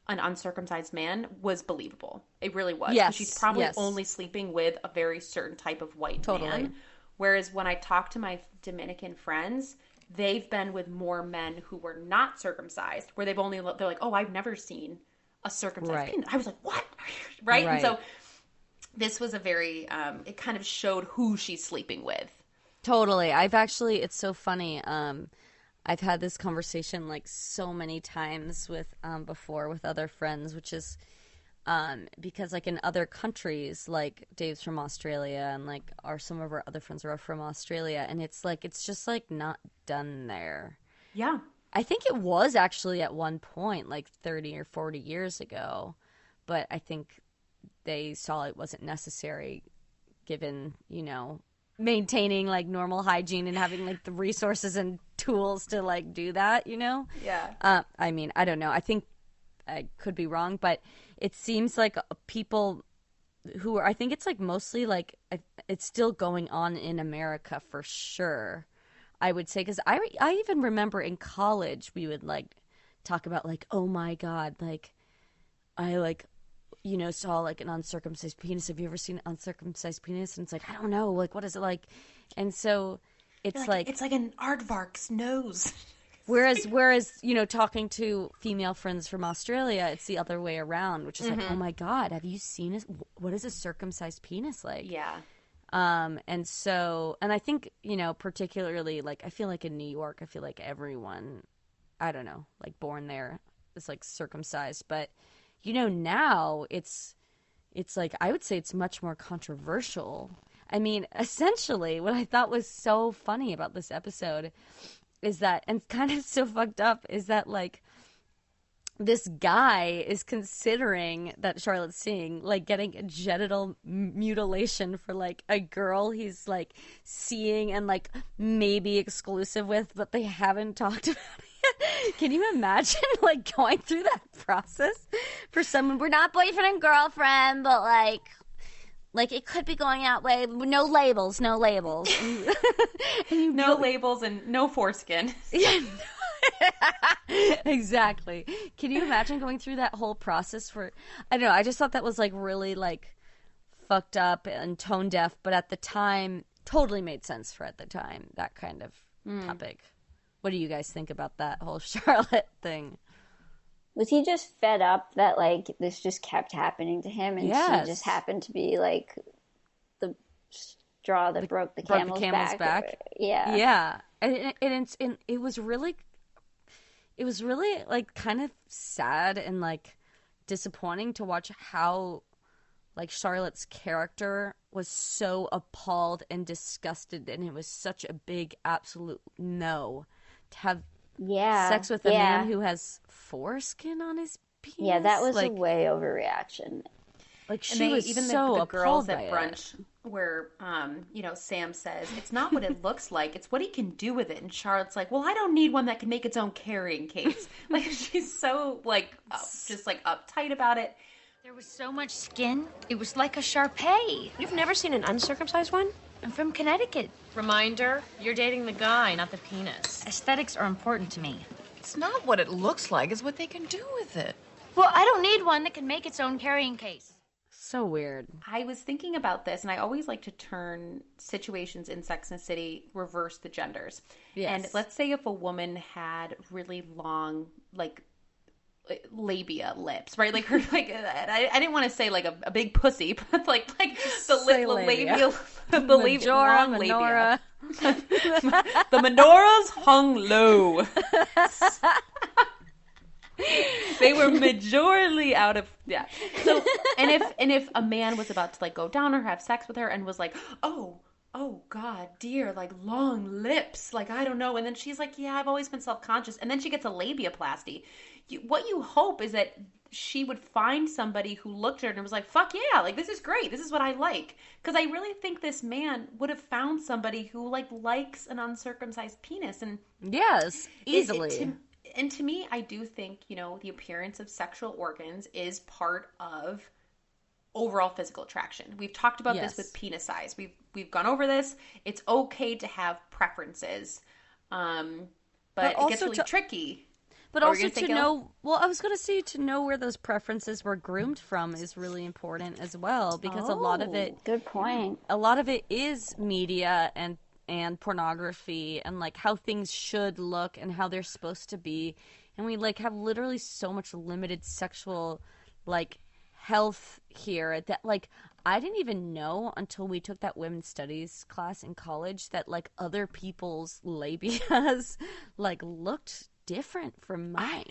Speaker 3: an uncircumcised man was believable. It really was.
Speaker 4: Yes,
Speaker 3: she's probably
Speaker 4: yes.
Speaker 3: only sleeping with a very certain type of white
Speaker 4: Totally.
Speaker 3: man. Whereas when I talk to my Dominican friends, they've been with more men who were not circumcised, where they've only they're like, oh, I've never seen a circumcised
Speaker 4: Right.
Speaker 3: penis. I was like, what? [LAUGHS] right? And so this was a very um, it kind of showed who she's sleeping with.
Speaker 4: Totally. I've actually it's so funny. Um I've had this conversation like so many times with um before with other friends, which is um because like in other countries, like Dave's from Australia and like our some of our other friends are from Australia and it's like it's just like not done there.
Speaker 3: Yeah.
Speaker 4: I think it was actually at one point, like 30 or 40 years ago, but I think they saw it wasn't necessary given, you know, maintaining like normal hygiene and having like the resources and tools to like do that, you know?
Speaker 3: Yeah.
Speaker 4: Uh, I mean, I don't know. I think I could be wrong, but it seems like uh, people who are, I think it's like mostly like it's still going on in America for sure. I would say because I I even remember in college we would like talk about like oh my god like I like you know saw like an uncircumcised penis. Have you ever seen an uncircumcised penis? And it's like I don't know like what is it like, and so it's like
Speaker 3: it's like an aardvark's nose. [LAUGHS]
Speaker 4: Whereas, whereas you know, talking to female friends from Australia, it's the other way around, which is like, mm-hmm. oh my god, have you seen a, what is a circumcised penis like?
Speaker 3: Yeah.
Speaker 4: Um, and so, and I think you know, particularly like I feel like in New York, I feel like everyone, I don't know, like born there is like circumcised, but you know, now it's it's like I would say it's much more controversial. I mean, essentially, what I thought was so funny about this episode is that, and [LAUGHS] kind of so fucked up, is that like this guy is considering that Charlotte's seeing like getting a genital mutilation for like a girl he's like seeing and like maybe exclusive with, but they haven't talked [LAUGHS] about it. Can you imagine [LAUGHS] like going through that process for someone? We're not boyfriend and girlfriend, but like. Like it could be going that way, no labels, no labels. [LAUGHS]
Speaker 3: No labels and no foreskin.
Speaker 4: yeah, [LAUGHS] exactly. Can you imagine going through that whole process for I don't know, I just thought that was like really like fucked up and tone deaf, but at the time totally made sense for at the time, that kind of hmm. topic. What do you guys think about that whole [LAUGHS] Charlotte thing?
Speaker 5: Was he just fed up that like this just kept happening to him, and
Speaker 4: Yes.
Speaker 5: she just happened to be like the straw that broke the
Speaker 4: broke the
Speaker 5: camel's,
Speaker 4: camel's
Speaker 5: back?
Speaker 4: back?
Speaker 5: Yeah.
Speaker 4: Yeah. And it, and, it's, and it was really it was really like kind of sad and like disappointing to watch how like Charlotte's character was so appalled and disgusted and it was such a big absolute no to have
Speaker 5: Yeah.
Speaker 4: sex with a
Speaker 5: yeah.
Speaker 4: man who has foreskin on his penis.
Speaker 5: Yeah, that was
Speaker 4: like,
Speaker 5: a way overreaction.
Speaker 4: like
Speaker 3: And
Speaker 4: she
Speaker 3: they,
Speaker 4: was
Speaker 3: even
Speaker 4: so
Speaker 3: the, the girls
Speaker 4: appalled
Speaker 3: at
Speaker 4: by it.
Speaker 3: Brunch where um you know Sam says it's not what it [LAUGHS] looks like it's what he can do with it and Charlotte's like well I don't need one that can make its own carrying case [LAUGHS] like she's so like uh, just like uptight about it
Speaker 10: There was so much skin. It was like a Shar-Pei.
Speaker 7: You've never seen an uncircumcised one?
Speaker 10: I'm from Connecticut.
Speaker 1: Reminder, you're dating the guy, not the penis.
Speaker 10: Aesthetics are important to me.
Speaker 6: It's not what it looks like, it's what they can do with it.
Speaker 10: Well, I don't need one that can make its own carrying case.
Speaker 4: So weird.
Speaker 3: I was thinking about this, and I always like to turn situations in Sex and the City, reverse the genders.
Speaker 4: Yes.
Speaker 3: And let's say if a woman had really long, like, labia lips, right? Like her, [LAUGHS] like I, I didn't want to say like a, a big pussy, [LAUGHS] but like like the, li- the
Speaker 4: labia. [LAUGHS]
Speaker 3: the labia, long labia. the menorahs hung low. [LAUGHS] they were majorly out of yeah. So and if and if a man was about to like go down or have sex with her and was like, oh, oh God, dear, like long lips, like I don't know, and then she's like, yeah, I've always been self conscious, and then she gets a labiaplasty. You, what you hope is that she would find somebody who looked at her and was like, fuck yeah, like this is great, this is what I like, because I really think this man would have found somebody who like likes an uncircumcised penis and
Speaker 4: Yes,
Speaker 3: it- it-
Speaker 4: easily.
Speaker 3: to- and to me, I do think, you know, the appearance of sexual organs is part of overall physical attraction. We've talked about
Speaker 4: Yes.
Speaker 3: this with penis size. We've we've gone over this. It's okay to have preferences. Um but,
Speaker 4: But
Speaker 3: it gets
Speaker 4: also
Speaker 3: really
Speaker 4: to-
Speaker 3: tricky.
Speaker 4: But
Speaker 3: What were you
Speaker 4: also
Speaker 3: gonna say,
Speaker 4: to
Speaker 3: Gil?
Speaker 4: know, well, I was going to say to know where those preferences were groomed from is really important as well because a lot of it,
Speaker 5: Good point.
Speaker 4: a lot of it is media and and pornography and like how things should look and how they're supposed to be, and we like have literally so much limited sexual like health here that like I didn't even know until we took that women's studies class in college that like other people's [LAUGHS] labias like looked different from mine.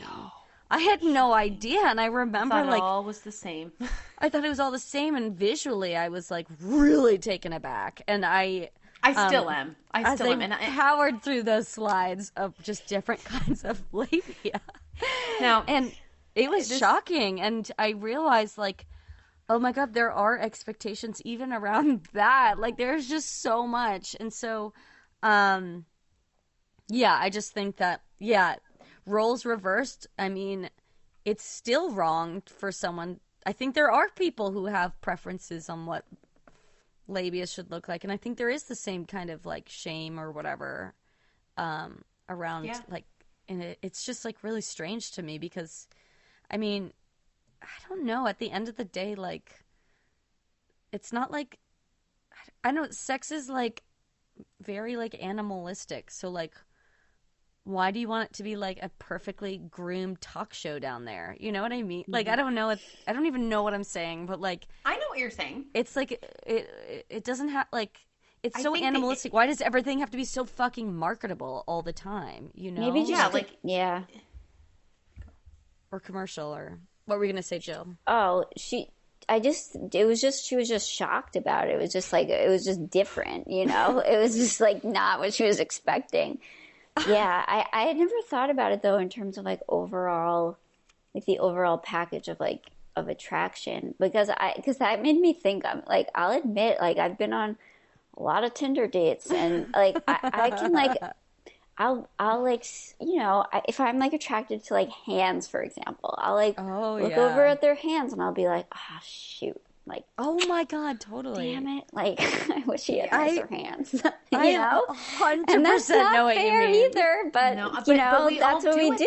Speaker 4: I had no idea, and I remember
Speaker 3: Thought it
Speaker 4: like
Speaker 3: all was the same.
Speaker 4: I thought it was all the same, and visually I was like really taken aback, and I
Speaker 3: I still
Speaker 4: um,
Speaker 3: am. I still am. And I,
Speaker 4: powered through those slides of just different [LAUGHS] kinds of [LAUGHS] labia.
Speaker 3: Now-
Speaker 4: and it was
Speaker 3: this-
Speaker 4: shocking, and I realized like, oh my god, there are expectations even around [LAUGHS] that. Like, there's just so much, and so, um, yeah, I just think that yeah, roles reversed. I mean, it's still wrong for someone. I think there are people who have preferences on what labia should look like. And i think there is the same kind of like shame or whatever um around
Speaker 3: Yeah.
Speaker 4: like and it, it's just like really strange to me because i mean i don't know. At the end of the day like it's not like i don't sex is like very like animalistic. So like why do you want it to be like a perfectly groomed talk show down there you know what i mean like i mm-hmm. don't know if i don't even know what i'm saying but like
Speaker 3: I know what you're saying.
Speaker 4: it's like it it, it doesn't have like it's
Speaker 3: I
Speaker 4: so
Speaker 3: think that it-
Speaker 4: animalistic. Why does everything have to be so fucking marketable all the time? You know,
Speaker 5: Maybe just
Speaker 3: Yeah, like-
Speaker 5: yeah.
Speaker 4: or commercial or what were you gonna say, Jill?
Speaker 5: Oh, she. I just. It was just. She was just shocked about it. It was just like it was just different. You know. [LAUGHS] it was just like not what she was expecting. Yeah, I. I had never thought about it though in terms of like overall, like the overall package of like of attraction because I because that made me think. I'm like I'll admit like I've been on a lot of Tinder dates and like I, I can like [LAUGHS] I'll I'll like you know I, if I'm like attracted to like hands for example I'll like
Speaker 4: Oh,
Speaker 5: look
Speaker 4: yeah.
Speaker 5: over at their hands and I'll be like ah shoot like
Speaker 4: Oh my god, totally.
Speaker 5: damn it like [LAUGHS] I wish he had
Speaker 4: I-
Speaker 5: nicer hands [LAUGHS] you
Speaker 4: I
Speaker 5: know
Speaker 4: hundred
Speaker 5: and that's not
Speaker 4: know what you
Speaker 5: fair either but
Speaker 3: No, but,
Speaker 5: you know
Speaker 3: we
Speaker 5: that's what
Speaker 3: do
Speaker 5: we do.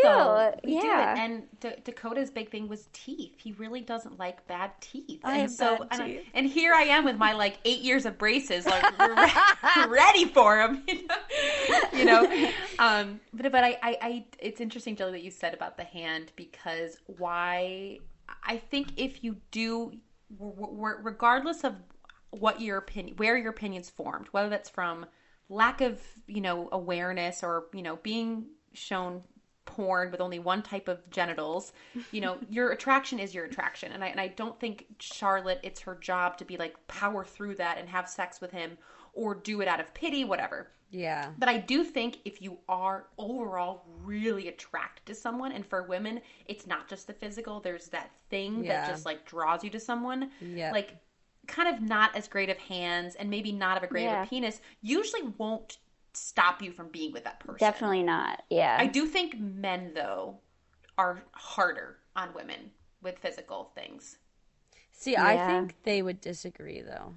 Speaker 3: We do
Speaker 5: yeah
Speaker 3: it. And D- Dakota's big thing was teeth. He really doesn't like bad teeth.
Speaker 4: I
Speaker 3: and so, and, I- and here I am with my like eight years of braces, like [LAUGHS] re- ready for him. You know, you know? Um, but but I, I it's interesting, Jill, that you said about the hand because why? I think if you do, regardless of what your opinion, where your opinion's formed, whether that's from lack of you know awareness or you know being shown porn with only one type of genitals you know [LAUGHS] your attraction is your attraction. And I, and I don't think charlotte it's her job to be like power through that and have sex with him or do it out of pity whatever
Speaker 4: Yeah.
Speaker 3: but I do think if you are overall really attracted to someone, and for women, it's not just the physical, there's that thing
Speaker 4: Yeah.
Speaker 3: that just like draws you to someone.
Speaker 4: Yeah.
Speaker 3: Like, kind of not as great of hands and maybe not of a great of a penis usually won't stop you from being with that person.
Speaker 5: definitely not yeah
Speaker 3: I do think men, though, are harder on women with physical things.
Speaker 4: See, I think they would disagree though.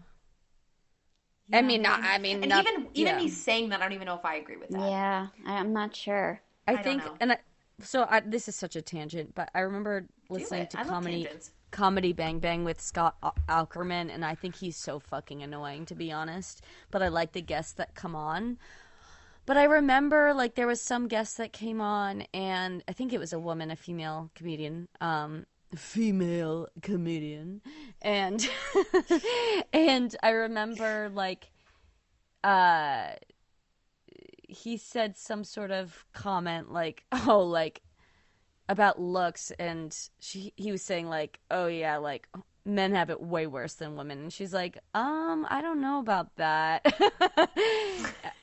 Speaker 4: I mean, not. I mean,
Speaker 3: And
Speaker 4: not,
Speaker 3: even even
Speaker 4: yeah.
Speaker 3: me saying that, I don't even know if I agree with that.
Speaker 5: yeah I- I'm not sure
Speaker 4: I
Speaker 3: don't
Speaker 4: think,
Speaker 3: know.
Speaker 4: and I, so I, this is such a tangent, but I remember listening to
Speaker 3: I
Speaker 4: comedy. Comedy Bang Bang with Scott Al- Aukerman, and I think he's so fucking annoying to be honest. But I like the guests that come on. But I remember like there was some guest that came on, and I think it was a woman, a female comedian, um, female comedian, and [LAUGHS] and I remember like uh he said some sort of comment like [LAUGHS] oh like about looks. And she he was saying like oh yeah like men have it way worse than women. And she's like um i don't know about that. [LAUGHS]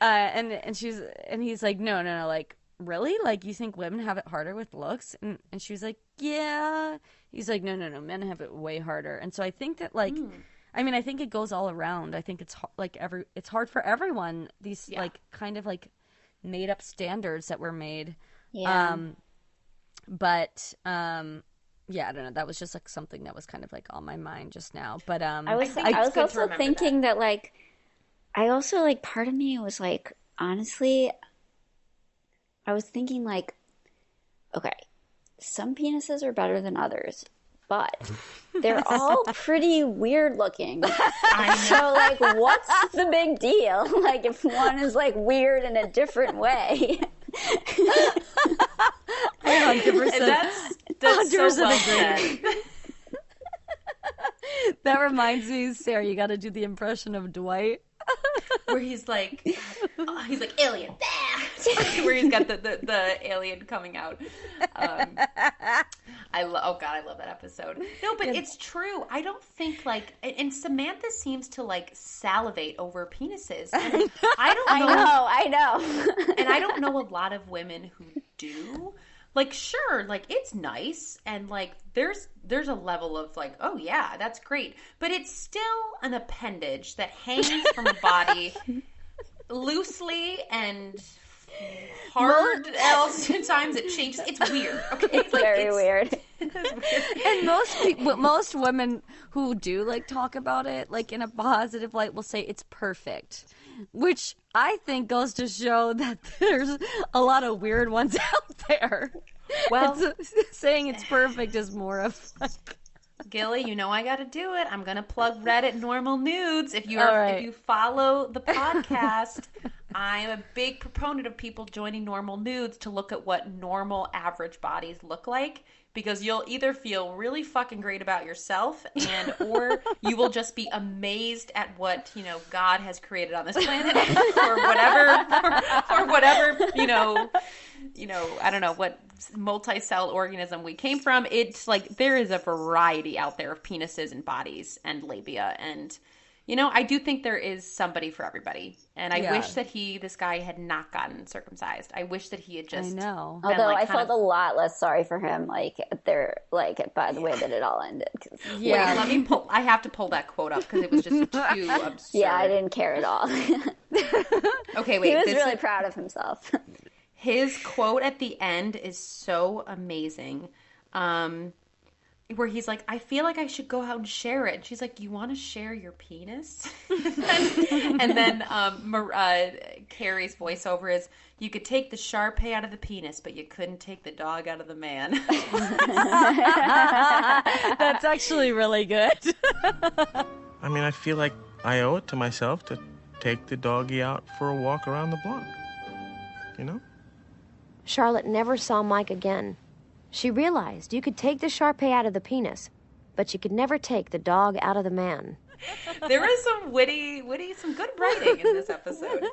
Speaker 4: Uh, and and she's and he's like no no no like really? Like you think women have it harder with looks? And and she was like yeah he's like no no no men have it way harder and so i think that like i mean i think it goes all around i think it's like every it's hard for everyone these
Speaker 3: Yeah.
Speaker 4: like kind of like made up standards that were made
Speaker 5: Yeah.
Speaker 4: um but um yeah i don't know that was just like something that was kind of like on my mind just now but um
Speaker 5: I was
Speaker 3: think
Speaker 5: I, was also
Speaker 3: remember
Speaker 5: thinking that. like I also like part of me was like honestly I was thinking like okay some penises are better than others but [LAUGHS] they're all pretty weird looking. So like what's the big deal? [LAUGHS] Like if one is like weird in a different way.
Speaker 4: 100%
Speaker 3: That's that's
Speaker 4: 100%
Speaker 3: well said. [LAUGHS]
Speaker 4: that reminds me sarah you got to do the impression of dwight.
Speaker 3: Where he's like, oh, he's like alien, [LAUGHS] where he's got the, the, the alien coming out. Um, I love. Oh god, I love that episode. No, but it's true. I don't think like, and, Samantha seems to like salivate over penises. And [LAUGHS] I don't
Speaker 5: I
Speaker 3: know.
Speaker 5: know I know [LAUGHS]
Speaker 3: and I don't know a lot of women who do. Like sure, like it's nice and like there's there's a level of like, oh yeah, that's great. But it's still an appendage that hangs from a body loosely and hard else sometimes it changes. It's weird. Okay.
Speaker 5: it's very [LAUGHS] weird
Speaker 4: and most people most women who do like talk about it like in a positive light will say it's perfect which i think goes to show that [LAUGHS] there's a lot of weird ones [LAUGHS] out there
Speaker 3: Well-
Speaker 4: It's- saying it's perfect is more of like
Speaker 3: Gilly, you know I got to do it. I'm gonna plug Reddit normal nudes. If you are,
Speaker 4: right.
Speaker 3: if you follow the podcast, I am a big proponent of people joining normal nudes to look at what normal average bodies look like because you'll either feel really fucking great about yourself and or [LAUGHS] you will just be amazed at what you know God has created on this planet [LAUGHS] or whatever or, or whatever you know you know, I don't know what multi-cell organism we came from. It's like there is a variety out there of penises and bodies and labia and you know, I do think there is somebody for everybody. And I
Speaker 4: Yeah.
Speaker 3: wish that he this guy had not gotten circumcised. I wish that he had just
Speaker 4: i know
Speaker 3: been,
Speaker 5: Although
Speaker 3: like,
Speaker 5: I felt
Speaker 3: of-
Speaker 5: a lot less sorry for him, like they're like by the way that it all ended. 'cause-
Speaker 3: Wait, let me pull I have to pull that quote up because it was just too [LAUGHS] absurd.
Speaker 5: yeah, I didn't care at all. [LAUGHS]
Speaker 3: Okay, wait.
Speaker 5: he was
Speaker 3: this
Speaker 5: really
Speaker 3: is-
Speaker 5: proud of himself.
Speaker 3: his quote at the end is so amazing um where he's like i feel like i should go out and share it and she's like you want to share your penis and [LAUGHS] then, and then um Mar- uh, carrie's voiceover is you could take the Shar-Pei out of the penis but you couldn't take the dog out of the man [LAUGHS]
Speaker 4: that's actually really good [LAUGHS]
Speaker 11: I mean, I feel like I owe it to myself to take the doggy out for a walk around the block. You know?
Speaker 7: Charlotte never saw Mike again. She realized you could take the Shar-Pei out of the penis, but you could never take the dog out of the man. [LAUGHS]
Speaker 3: there is some witty witty some good writing in this episode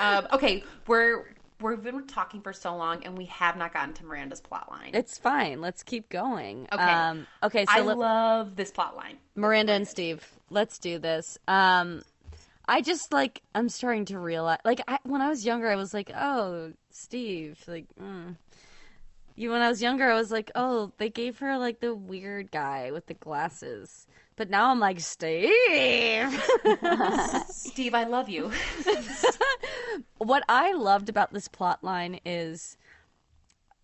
Speaker 3: um, okay we're we've been talking for so long and we have not gotten to miranda's plot line
Speaker 4: it's fine let's keep going
Speaker 3: Okay.
Speaker 4: um okay so
Speaker 3: i
Speaker 4: let-
Speaker 3: love this plot line
Speaker 4: Miranda and Steve, let's do this. Um, I just like I'm starting to realize, like I, when I was younger, I was like, oh, Steve, like, mm. You. When I was younger, I was like, oh, they gave her like the weird guy with the glasses, but now I'm like, Steve. [LAUGHS]
Speaker 3: steve i love you [LAUGHS]
Speaker 4: what I loved about this plot line is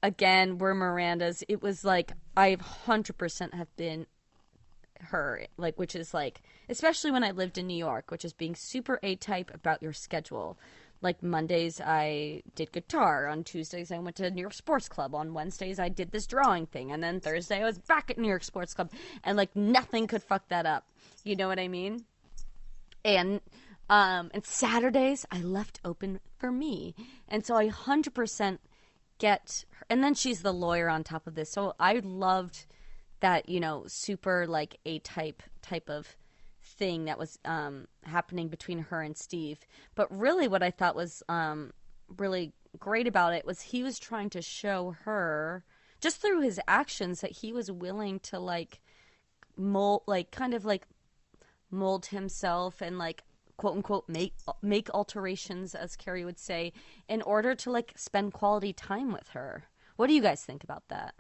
Speaker 4: again, we're Miranda's. It was like I 100% have been her, like, which is like, especially when I lived in New York, which is being super A type about your schedule. Like Mondays I did guitar, on Tuesdays I went to New York Sports Club, on Wednesdays I did this drawing thing, and then Thursday I was back at New York Sports Club, and like nothing could fuck that up. You know what I mean? And um and Saturdays I left open for me. And so I 100% get her, and then she's the lawyer on top of this. So I loved that, you know, super like A type type of thing that was um, happening between her and Steve. But really, what I thought was um, really great about it was he was trying to show her just through his actions that he was willing to like mold, like kind of like mold himself and like quote unquote make make alterations as Carrie would say in order to like spend quality time with her. What do you guys think about that?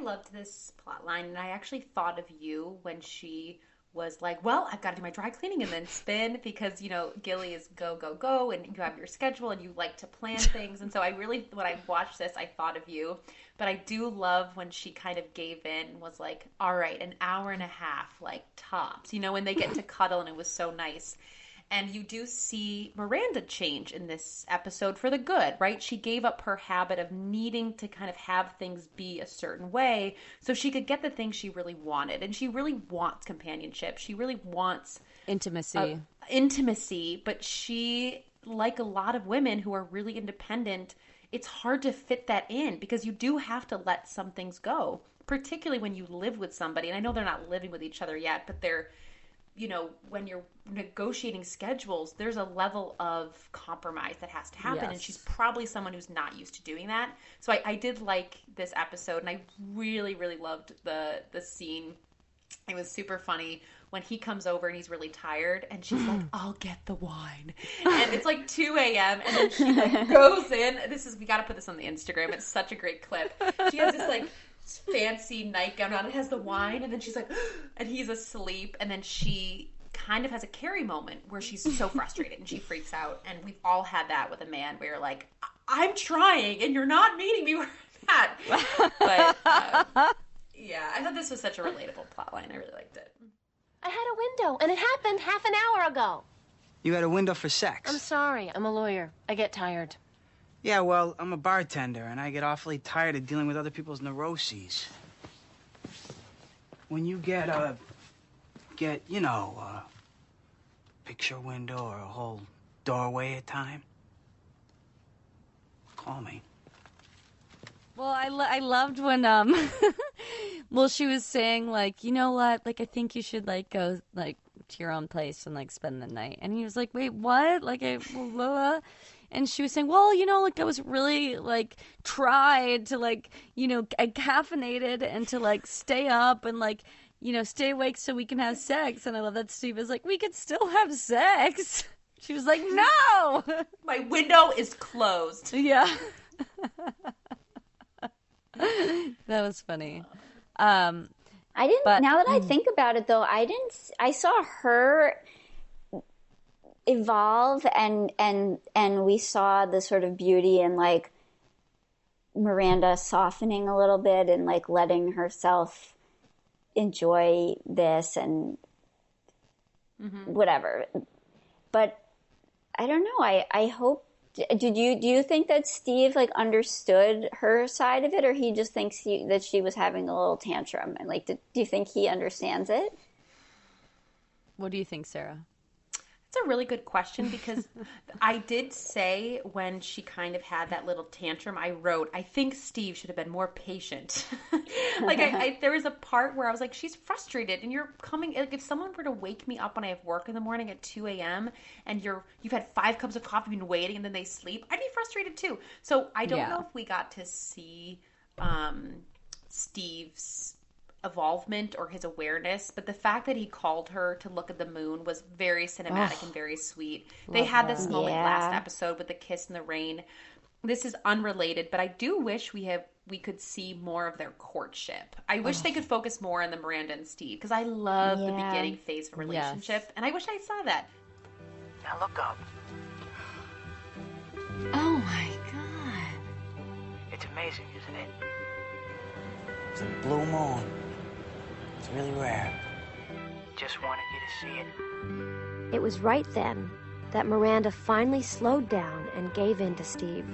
Speaker 3: I loved this plot line, and I actually thought of you when she was like, "Well, I've got to do my dry cleaning and then spin because you know Gilly is go go go, and you have your schedule and you like to plan [LAUGHS] things." And so I really, when I watched this, I thought of you. But I do love when she kind of gave in and was like, "All right, an hour and a half, like tops." You know, when they get to cuddle, and it was so nice. And you do see Miranda change in this episode for the good, right? She gave up her habit of needing to kind of have things be a certain way so she could get the things she really wanted. And she really wants companionship. She really wants
Speaker 4: intimacy.
Speaker 3: Uh, intimacy, but she like a lot of women who are really independent, it's hard to fit that in because you do have to let some things go, particularly when you live with somebody. And I know they're not living with each other yet, but they're you know, when you're negotiating schedules, there's a level of compromise that has to happen. Yes. And she's probably someone who's not used to doing that. So I, I did like this episode and I really, really loved the the scene. It was super funny when he comes over and he's really tired and she's like, [LAUGHS] I'll get the wine. [LAUGHS] And it's like 2 a.m. and then she like goes in. This is we gotta put this on the Instagram. It's such a great clip. She has this like fancy nightgown on. It has the wine, and then she's like, [GASPS] and he's asleep, and then she kind of has a Carrie moment where she's so [LAUGHS] frustrated and she freaks out. And we've all had that with a man where you're like, I'm trying, and you're not meeting me where I'm at. [LAUGHS] But uh, yeah, I thought this was such a relatable plotline. I really liked it.
Speaker 1: I had a window, and it happened half an hour ago.
Speaker 2: You had a window for sex.
Speaker 1: I'm sorry. I'm a lawyer. I get tired.
Speaker 2: Yeah, well, I'm a bartender, and I get awfully tired of dealing with other people's neuroses. When you get a, get, you know, a picture window or a whole doorway at time, call me.
Speaker 4: Well, I, lo- I loved when um, [LAUGHS] well, she was saying like, you know what, like I think you should like go like to your own place and like spend the night, and he was like, wait, what? Like I, and she was saying, "Well, you know, like I was really like tried to like, you know, get caffeinated and to like stay up and like, you know, stay awake so we can have sex." And I love that Steve is like, "We could still have sex." [LAUGHS] She was like, "No, [LAUGHS]
Speaker 3: my window is closed."
Speaker 4: Yeah, [LAUGHS] that was funny. Um,
Speaker 5: I didn't. But, now that I mm. think about it, though, I didn't. I saw her evolve and and and we saw the sort of beauty and like Miranda softening a little bit and like letting herself enjoy this and mm-hmm. whatever. But I don't know. I I hope did you do you think that Steve like understood her side of it or he just thinks he, that she was having a little tantrum and like do, do you think he understands it?
Speaker 4: What do you think, Sarah?
Speaker 3: It's a really good question because [LAUGHS] I did say when she kind of had that little tantrum, I wrote, I think Steve should have been more patient. [LAUGHS] like, I, I, [LAUGHS] there was a part where I was like, she's frustrated, and you're coming. Like, if someone were to wake me up when I have work in the morning at two a.m. and you're you've had five cups of coffee, been waiting, and then they sleep, I'd be frustrated too. So I don't yeah. know if we got to see um, Steve's evolvement or his awareness, but the fact that he called her to look at the moon was very cinematic and very sweet. They had this moment yeah. last episode with the kiss in the rain. This is unrelated, but I do wish we have we could see more of their courtship. I wish they could focus more on the Miranda and Steve because I love yeah. the beginning phase of relationship, yes. and I wish I saw that.
Speaker 2: Now look up.
Speaker 10: Oh my god!
Speaker 2: It's amazing, isn't it? It's a blue moon. It's really rare. Just wanted you to see it.
Speaker 7: It was right then that Miranda finally slowed down and gave in to Steve.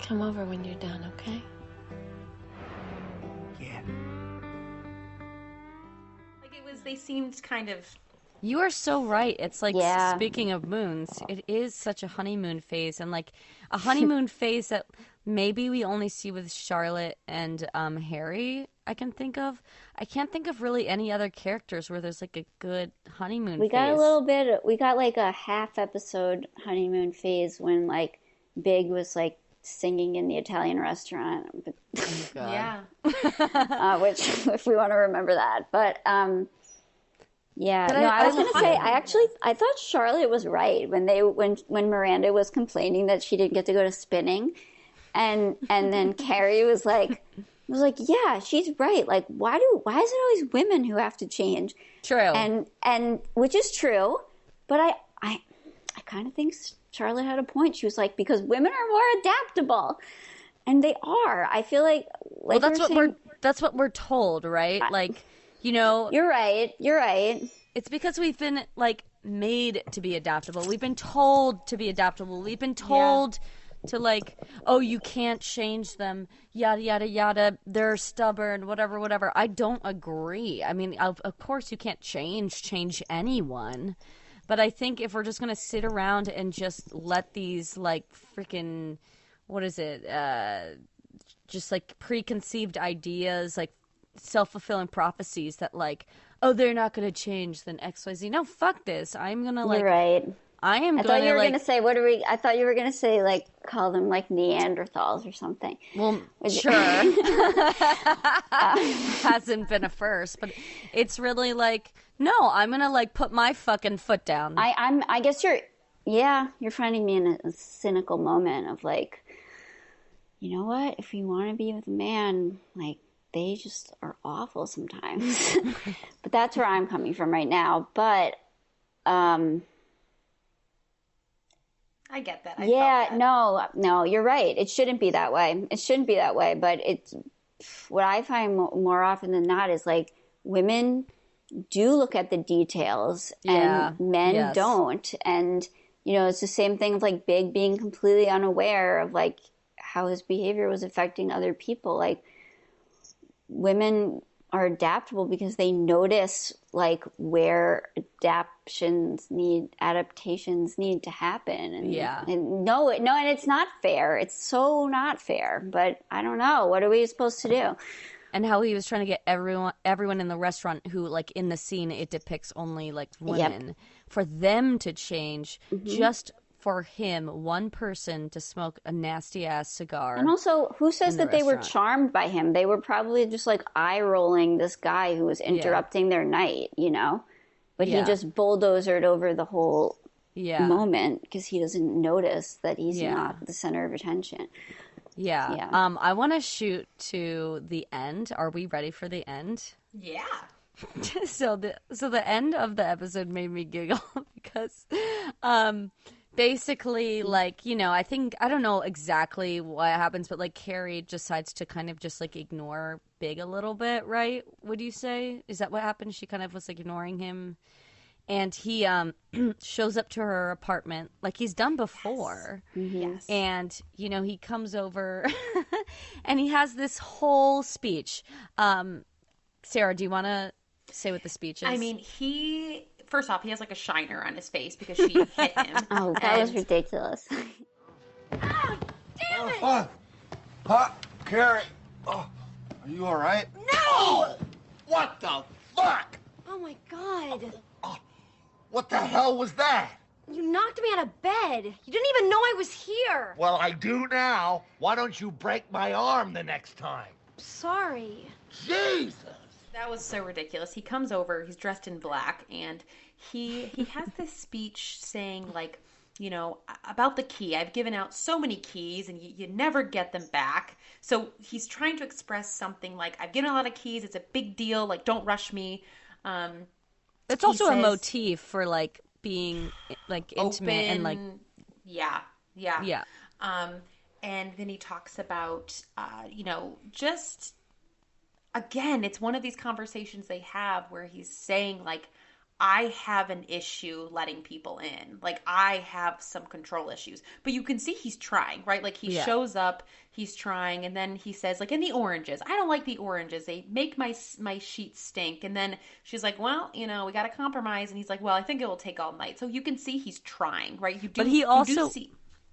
Speaker 1: Come over when you're done, okay? Yeah.
Speaker 3: Like it was, they seemed kind of.
Speaker 4: You are so right. It's like
Speaker 5: Yeah.
Speaker 4: speaking of moons, it is such a honeymoon phase, and like a honeymoon [LAUGHS] phase that maybe we only see with Charlotte and um, Harry. I can think of. I can't think of really any other characters where there's like a good honeymoon.
Speaker 5: We got a little bit. We got like a half episode honeymoon phase when like Big was like singing in the Italian restaurant. But,
Speaker 3: Yeah. [LAUGHS]
Speaker 5: uh, which, [LAUGHS] if we want to remember that, but um, yeah.
Speaker 4: But
Speaker 5: no,
Speaker 4: I-
Speaker 5: I, was
Speaker 4: I
Speaker 5: gonna say.
Speaker 4: it.
Speaker 5: I actually, I thought Charlotte was right when they when when Miranda was complaining that she didn't get to go to spinning, and and then [LAUGHS] Carrie was like. Was like, yeah, she's right. Like, why do why is it always women who have to change?
Speaker 4: True.
Speaker 5: and and which is true but i i i kind of think charlotte had a point she was like because women are more adaptable and they are i feel like
Speaker 4: well,
Speaker 5: like
Speaker 4: that's what
Speaker 5: were
Speaker 4: we're that's what we're told, right? Like, you know,
Speaker 5: you're right you're right
Speaker 4: It's because we've been like made to be adaptable. We've been told to be adaptable. We've been told to like, oh, you can't change them. Yada yada yada. They're stubborn. Whatever whatever. I don't agree. I mean, of, of course you can't change change anyone. But I think if we're just gonna sit around and just let these like freaking, what is it? Uh, just like preconceived ideas, like self fulfilling prophecies that like, oh, they're not gonna change, then X Y Z. No, fuck this. I'm gonna like.
Speaker 5: you're right
Speaker 4: I am
Speaker 5: i thought you were
Speaker 4: like.
Speaker 5: gonna say what are we i thought you were gonna say like call them like neanderthals or something
Speaker 4: Well,
Speaker 5: Would
Speaker 4: sure. [LAUGHS] [LAUGHS] Hasn't been a first, but it's really like, no, I'm gonna like put my fucking foot down.
Speaker 5: I, I'm. I guess you're. Yeah, you're finding me in a, a cynical moment of like, you know what? If you want to be with a man, like they just are awful sometimes. [LAUGHS] but that's where I'm coming from right now. But, um,
Speaker 3: I get that. I
Speaker 5: yeah,
Speaker 3: that.
Speaker 5: no, no, you're right. It shouldn't be that way. It shouldn't be that way. But it's what I find more often than not is like women do look at the details
Speaker 4: Yeah,
Speaker 5: and men
Speaker 4: yes.
Speaker 5: don't. And, you know, it's the same thing of like Big being completely unaware of like how his behavior was affecting other people. Like, women are adaptable because they notice like where adaptations need adaptations need to happen and
Speaker 4: Yeah.
Speaker 5: and no it- no and it's not fair. It's so not fair but i don't know. What are we supposed to do?
Speaker 4: And how he was trying to get everyone everyone in the restaurant who like in the scene it depicts only like women. For them to change
Speaker 5: Mm-hmm.
Speaker 4: just for him one person to smoke a nasty ass cigar
Speaker 5: and also who says
Speaker 4: the
Speaker 5: that they were
Speaker 4: restaurant.
Speaker 5: charmed by him they were probably just like eye rolling this guy who was interrupting their night you know but
Speaker 4: Yeah.
Speaker 5: he just bulldozed over the whole
Speaker 4: yeah
Speaker 5: moment because he doesn't notice that he's
Speaker 4: Yeah.
Speaker 5: not the center of attention
Speaker 4: yeah,
Speaker 5: Yeah.
Speaker 4: um i want to shoot to the end are we ready for the end
Speaker 3: Yeah. [LAUGHS]
Speaker 4: so the so the end of the episode made me giggle [LAUGHS] because um basically like you know i think i don't know exactly what happens but like carrie decides to kind of just like ignore big a little bit right would you say? Is that what happened? She kind of was like ignoring him. And he um [CLEARS THROAT] shows up to her apartment like he's done before.
Speaker 3: Yes.
Speaker 4: and you know he comes over [LAUGHS] and he has this whole speech. Um sarah do you want to say what the speech is?
Speaker 3: I mean, he first off, he has like a shiner on his face because she hit him. [LAUGHS]
Speaker 5: oh that was
Speaker 3: And-
Speaker 5: ridiculous [LAUGHS] ah,
Speaker 12: Oh, huh? Carrie. Oh, are you all right?
Speaker 10: No!
Speaker 12: Oh, what the fuck?
Speaker 10: Oh my god.
Speaker 12: Oh, what the hell was that?
Speaker 10: You knocked me out of bed. You didn't even know I was here.
Speaker 12: Well, I do now. Why don't you break my arm the next time?
Speaker 10: Sorry.
Speaker 12: Jesus.
Speaker 3: That was so ridiculous. He comes over, he's dressed in black, and he he has this speech saying like, you know, about the key. I've given out so many keys, and you, you never get them back. So he's trying to express something like, I've given a lot of keys. It's a big deal. Like, don't rush me. Um,
Speaker 4: It's also a motif for like being like intimate and like
Speaker 3: yeah yeah
Speaker 4: Yeah.
Speaker 3: um and then he talks about uh you know just again it's one of these conversations they have where he's saying like I have an issue letting people in. Like I have some control issues. But you can see he's trying, right? Like he
Speaker 4: Yeah.
Speaker 3: shows up, he's trying, and then he says, like, in the oranges, I don't like the oranges. They make my my sheets stink. And then she's like, well, you know, we got to compromise. And he's like, well, I think it will take all night. So you can see he's trying, right? You do,
Speaker 4: But he
Speaker 3: you do
Speaker 4: also-
Speaker 3: see.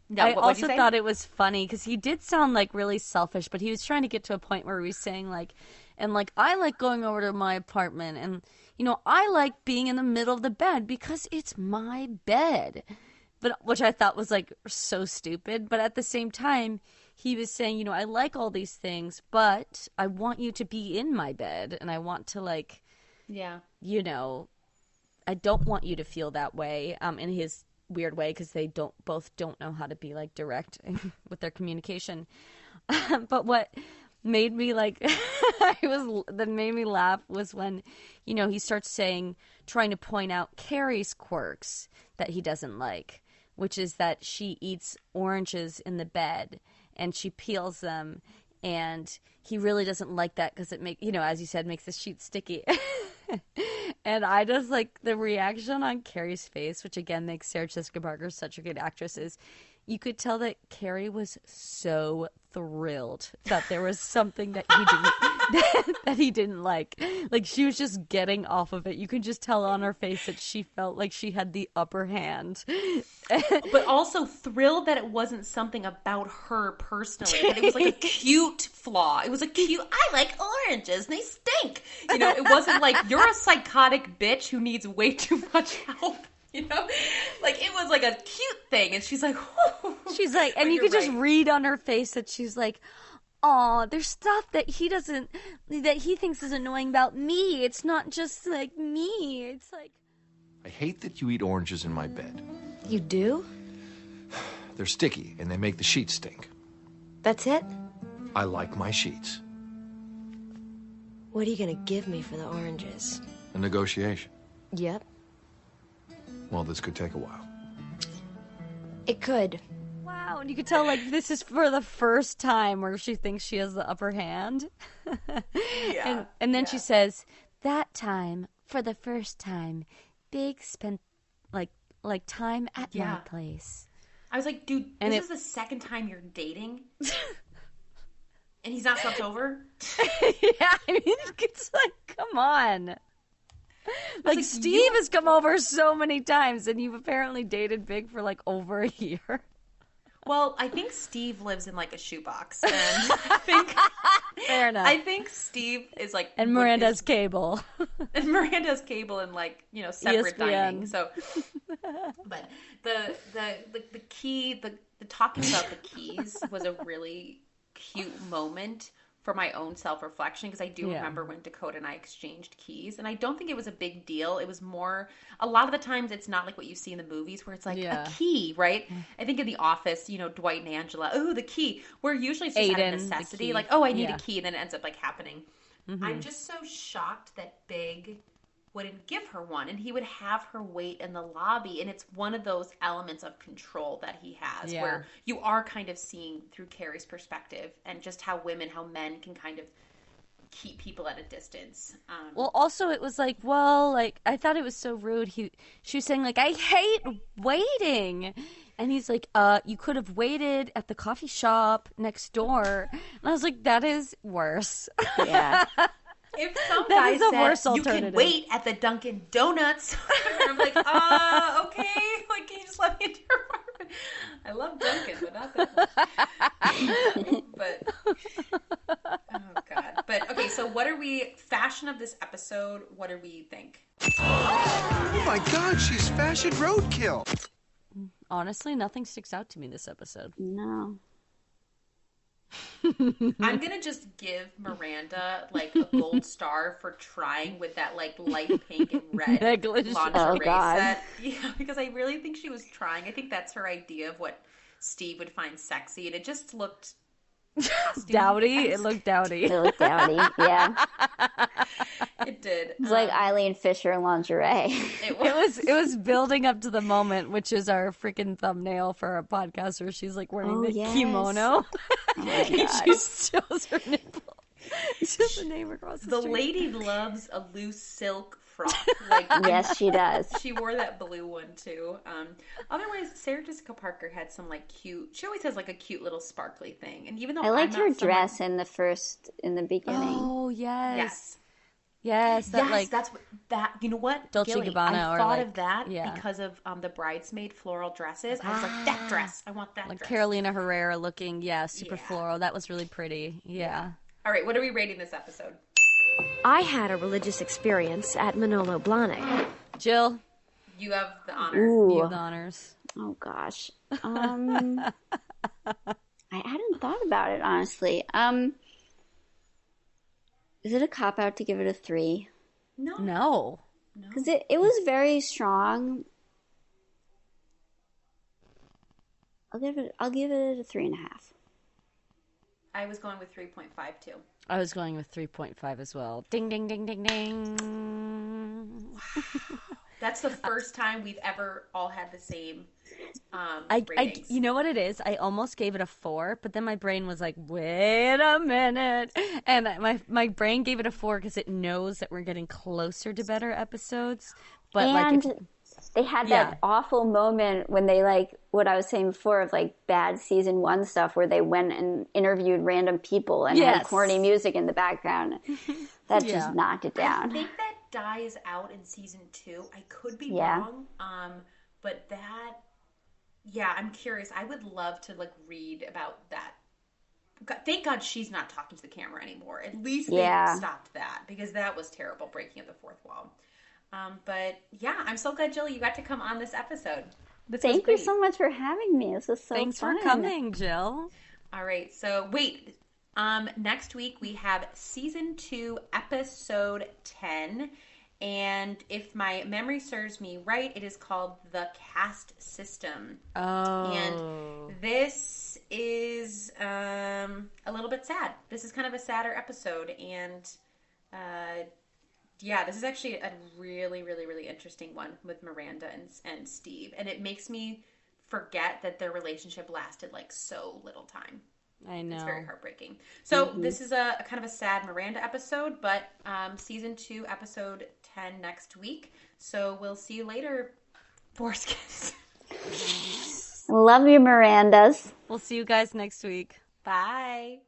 Speaker 3: No,
Speaker 4: I
Speaker 3: what,
Speaker 4: also thought it was funny because he did sound like really selfish, but he was trying to get to a point where he was saying like, and like I like going over to my apartment, and you know I like being in the middle of the bed because it's my bed, but which I thought was like so stupid. But at the same time, he was saying, you know, I like all these things, but I want you to be in my bed, and I want to like
Speaker 3: Yeah.
Speaker 4: you know, I don't want you to feel that way um, in his weird way because they don't both don't know how to be like direct [LAUGHS] with their communication. [LAUGHS] but what made me like [LAUGHS] I was that made me laugh was when you know he starts saying trying to point out Carrie's quirks that he doesn't like, which is that she eats oranges in the bed and she peels them and he really doesn't like that because it make you know as you said makes the sheet sticky. [LAUGHS] And i just like the reaction on carrie's face which again makes sarah jessica parker such a good actress is you could tell that carrie was so thrilled that there was something that he didn't [LAUGHS] that he didn't like like she was just getting off of it you could just tell on her face that she felt like she had the upper hand [LAUGHS]
Speaker 3: but also thrilled that it wasn't something about her personally. That it was like a [LAUGHS] cute flaw. It was a cute. I like oranges. They stink. You know, it wasn't like you're a psychotic bitch who needs way too much help. [LAUGHS] You know, like it was like a cute thing, and she's like,
Speaker 4: she's like, and you
Speaker 3: you're
Speaker 4: could just read on her face that she's like, "Oh, there's stuff that he doesn't, that he thinks is annoying about me. It's not just like me. It's like."
Speaker 13: I hate that you eat oranges in my bed.
Speaker 7: You do?
Speaker 13: They're sticky and they make the sheets stink.
Speaker 7: That's it?
Speaker 13: I like my sheets.
Speaker 7: What are you gonna give me for the oranges?
Speaker 13: A negotiation.
Speaker 7: Yep.
Speaker 13: Well, this could take a while.
Speaker 7: It could.
Speaker 4: Wow, and you could tell like this is for the first time where she thinks she has the upper hand. [LAUGHS]
Speaker 3: Yeah.
Speaker 4: And, and then she says, "That time, for the first time, Big spent like like time at my place."
Speaker 3: I was like, dude,
Speaker 4: And
Speaker 3: this
Speaker 4: it-
Speaker 3: is the second time you're dating, and he's not slept over. [LAUGHS]
Speaker 4: yeah, I mean, [LAUGHS] it's like, come on. [LAUGHS] Like,
Speaker 3: like,
Speaker 4: Steve
Speaker 3: you-
Speaker 4: has come over so many times, and you've apparently dated Big for like over a year. [LAUGHS]
Speaker 3: Well, I think Steve lives in like a shoebox, and [LAUGHS] I think
Speaker 4: Fair enough.
Speaker 3: I think Steve is like
Speaker 4: and Miranda's
Speaker 3: is-
Speaker 4: cable.
Speaker 3: and Miranda's cable and like you know separate dining. So, but the the the, the key the, the talking about the keys was a really cute moment for my own self reflection because I do
Speaker 4: Yeah.
Speaker 3: remember when Dakota and I exchanged keys, and I don't think it was a big deal. It was more a lot of the times it's not like what you see in the movies where it's like
Speaker 4: Yeah.
Speaker 3: a key, right? I think in The Office, you know, Dwight and Angela, oh the key, where usually it's just out of necessity, like oh I need
Speaker 4: Yeah.
Speaker 3: a key, and then it ends up like happening.
Speaker 4: Mhm.
Speaker 3: I'm just so shocked that Big wouldn't give her one and he would have her wait in the lobby and it's one of those elements of control that he has
Speaker 4: Yeah.
Speaker 3: where you are kind of seeing through Carrie's perspective and just how women how men can kind of keep people at a distance um,
Speaker 4: Well, also it was like, well, like I thought it was so rude. He she was saying like, I hate waiting, and he's like, uh, you could have waited at the coffee shop next door, and I was like, that is worse.
Speaker 5: Yeah. [LAUGHS]
Speaker 3: if some
Speaker 4: That
Speaker 3: guy
Speaker 4: is the
Speaker 3: said
Speaker 4: worst
Speaker 3: you can wait at the Dunkin' Donuts [LAUGHS] I'm like uh okay [LAUGHS] like can you just let me into your apartment I love Dunkin' but not that much [LAUGHS] but oh god but okay so what are we fashion of this episode what do we think
Speaker 12: Oh my god, she's fashion roadkill.
Speaker 4: Honestly, nothing sticks out to me this episode.
Speaker 5: No.
Speaker 3: I'm gonna just give Miranda like a gold [LAUGHS] star for trying with that like light pink and [LAUGHS] red
Speaker 4: Negligee.
Speaker 3: lingerie
Speaker 5: Oh, God.
Speaker 3: set. [LAUGHS] Yeah, because I really think she was trying. I think that's her idea of what Steve would find sexy, and it just looked
Speaker 4: Dowdy, it looked dowdy.
Speaker 5: It looked dowdy. Yeah. [LAUGHS]
Speaker 3: It did.
Speaker 5: It's like
Speaker 3: Um,
Speaker 5: Eileen Fisher lingerie.
Speaker 3: it [LAUGHS]
Speaker 4: It was it was building up to the moment, which is our freaking thumbnail for our podcast, where she's like wearing
Speaker 5: Oh,
Speaker 4: the
Speaker 5: yes.
Speaker 4: kimono.
Speaker 5: Oh [LAUGHS] my
Speaker 4: and
Speaker 5: God.
Speaker 4: she shows her nipple. It's just a name across the,
Speaker 3: The
Speaker 4: street.
Speaker 3: lady loves a loose silk frock. Like [LAUGHS]
Speaker 5: Yes, she does. [LAUGHS]
Speaker 3: She wore that blue one too. Um, otherwise, Sarah Jessica Parker had some like cute. She always has like a cute little sparkly thing. And even though
Speaker 5: I liked
Speaker 3: I'm
Speaker 5: her
Speaker 3: someone-
Speaker 5: dress in the first in the beginning.
Speaker 4: Oh yes.
Speaker 3: Yes.
Speaker 4: Yes, that
Speaker 3: yes,
Speaker 4: like
Speaker 3: that's what that. You know what?
Speaker 4: Dolce
Speaker 3: Gilly,
Speaker 4: Gabbana
Speaker 3: I thought
Speaker 4: like-
Speaker 3: of that
Speaker 4: yeah.
Speaker 3: because of um, the bridesmaid floral dresses. I was like, that dress. I want that
Speaker 4: like
Speaker 3: dress.
Speaker 4: Carolina Herrera looking, yeah, super
Speaker 3: Yeah.
Speaker 4: floral. That was really pretty. Yeah.
Speaker 3: All right, what are we rating this episode?
Speaker 7: I had a religious experience at Manolo Blahnik.
Speaker 4: Jill,
Speaker 3: You have the honor.
Speaker 5: Ooh.
Speaker 4: you have the honors.
Speaker 5: Oh gosh. [LAUGHS] Um I hadn't thought about it honestly. Um Is it a cop out to give it a 3?
Speaker 3: No.
Speaker 4: No.
Speaker 5: Cuz it it was very strong. I'll give it I'll give it a three and a half.
Speaker 3: I was going with three point five two.
Speaker 4: I was going with 3.5 as well. Ding ding ding ding ding. Wow. [LAUGHS]
Speaker 3: That's the first time we've ever all had the same um,
Speaker 4: I, I, you know what it is? I almost gave it a four, but then my brain was like, "Wait a minute!" And my my brain gave it a four because it knows that we're getting closer to better episodes. But
Speaker 5: and
Speaker 4: like, if,
Speaker 5: they had
Speaker 4: Yeah.
Speaker 5: that awful moment when they like what I was saying before of like bad season one stuff where they went and interviewed random people and had corny music in the background. [LAUGHS] That
Speaker 4: Yeah.
Speaker 5: just knocked it down.
Speaker 3: I think that dies out in season two. I could be
Speaker 5: Yeah.
Speaker 3: wrong, um, but that, yeah, I'm curious. I would love to like read about that. God, thank God she's not talking to the camera anymore. At least they
Speaker 5: Yeah.
Speaker 3: stopped that because that was terrible, breaking of the fourth wall. Um, but yeah, I'm so glad, Jill, you got to come on this episode. This
Speaker 5: Thank you so much for having me. This is so
Speaker 4: thanks
Speaker 5: fun.
Speaker 4: for coming, Jill.
Speaker 3: All right. So wait. Um, next week we have season two, episode ten, and if my memory serves me right, it is called the Caste System.
Speaker 4: Oh,
Speaker 3: And this is um, a little bit sad. This is kind of a sadder episode, and uh, yeah, this is actually a really, really, really interesting one with Miranda and, and Steve, and it makes me forget that their relationship lasted like so little time.
Speaker 4: I know.
Speaker 3: It's very heartbreaking. So this is a, a kind of a sad Miranda episode, but um, season two, episode ten next week. So we'll see you later, Foreskins.
Speaker 5: Love you, Mirandas.
Speaker 4: We'll see you guys next week.
Speaker 3: Bye.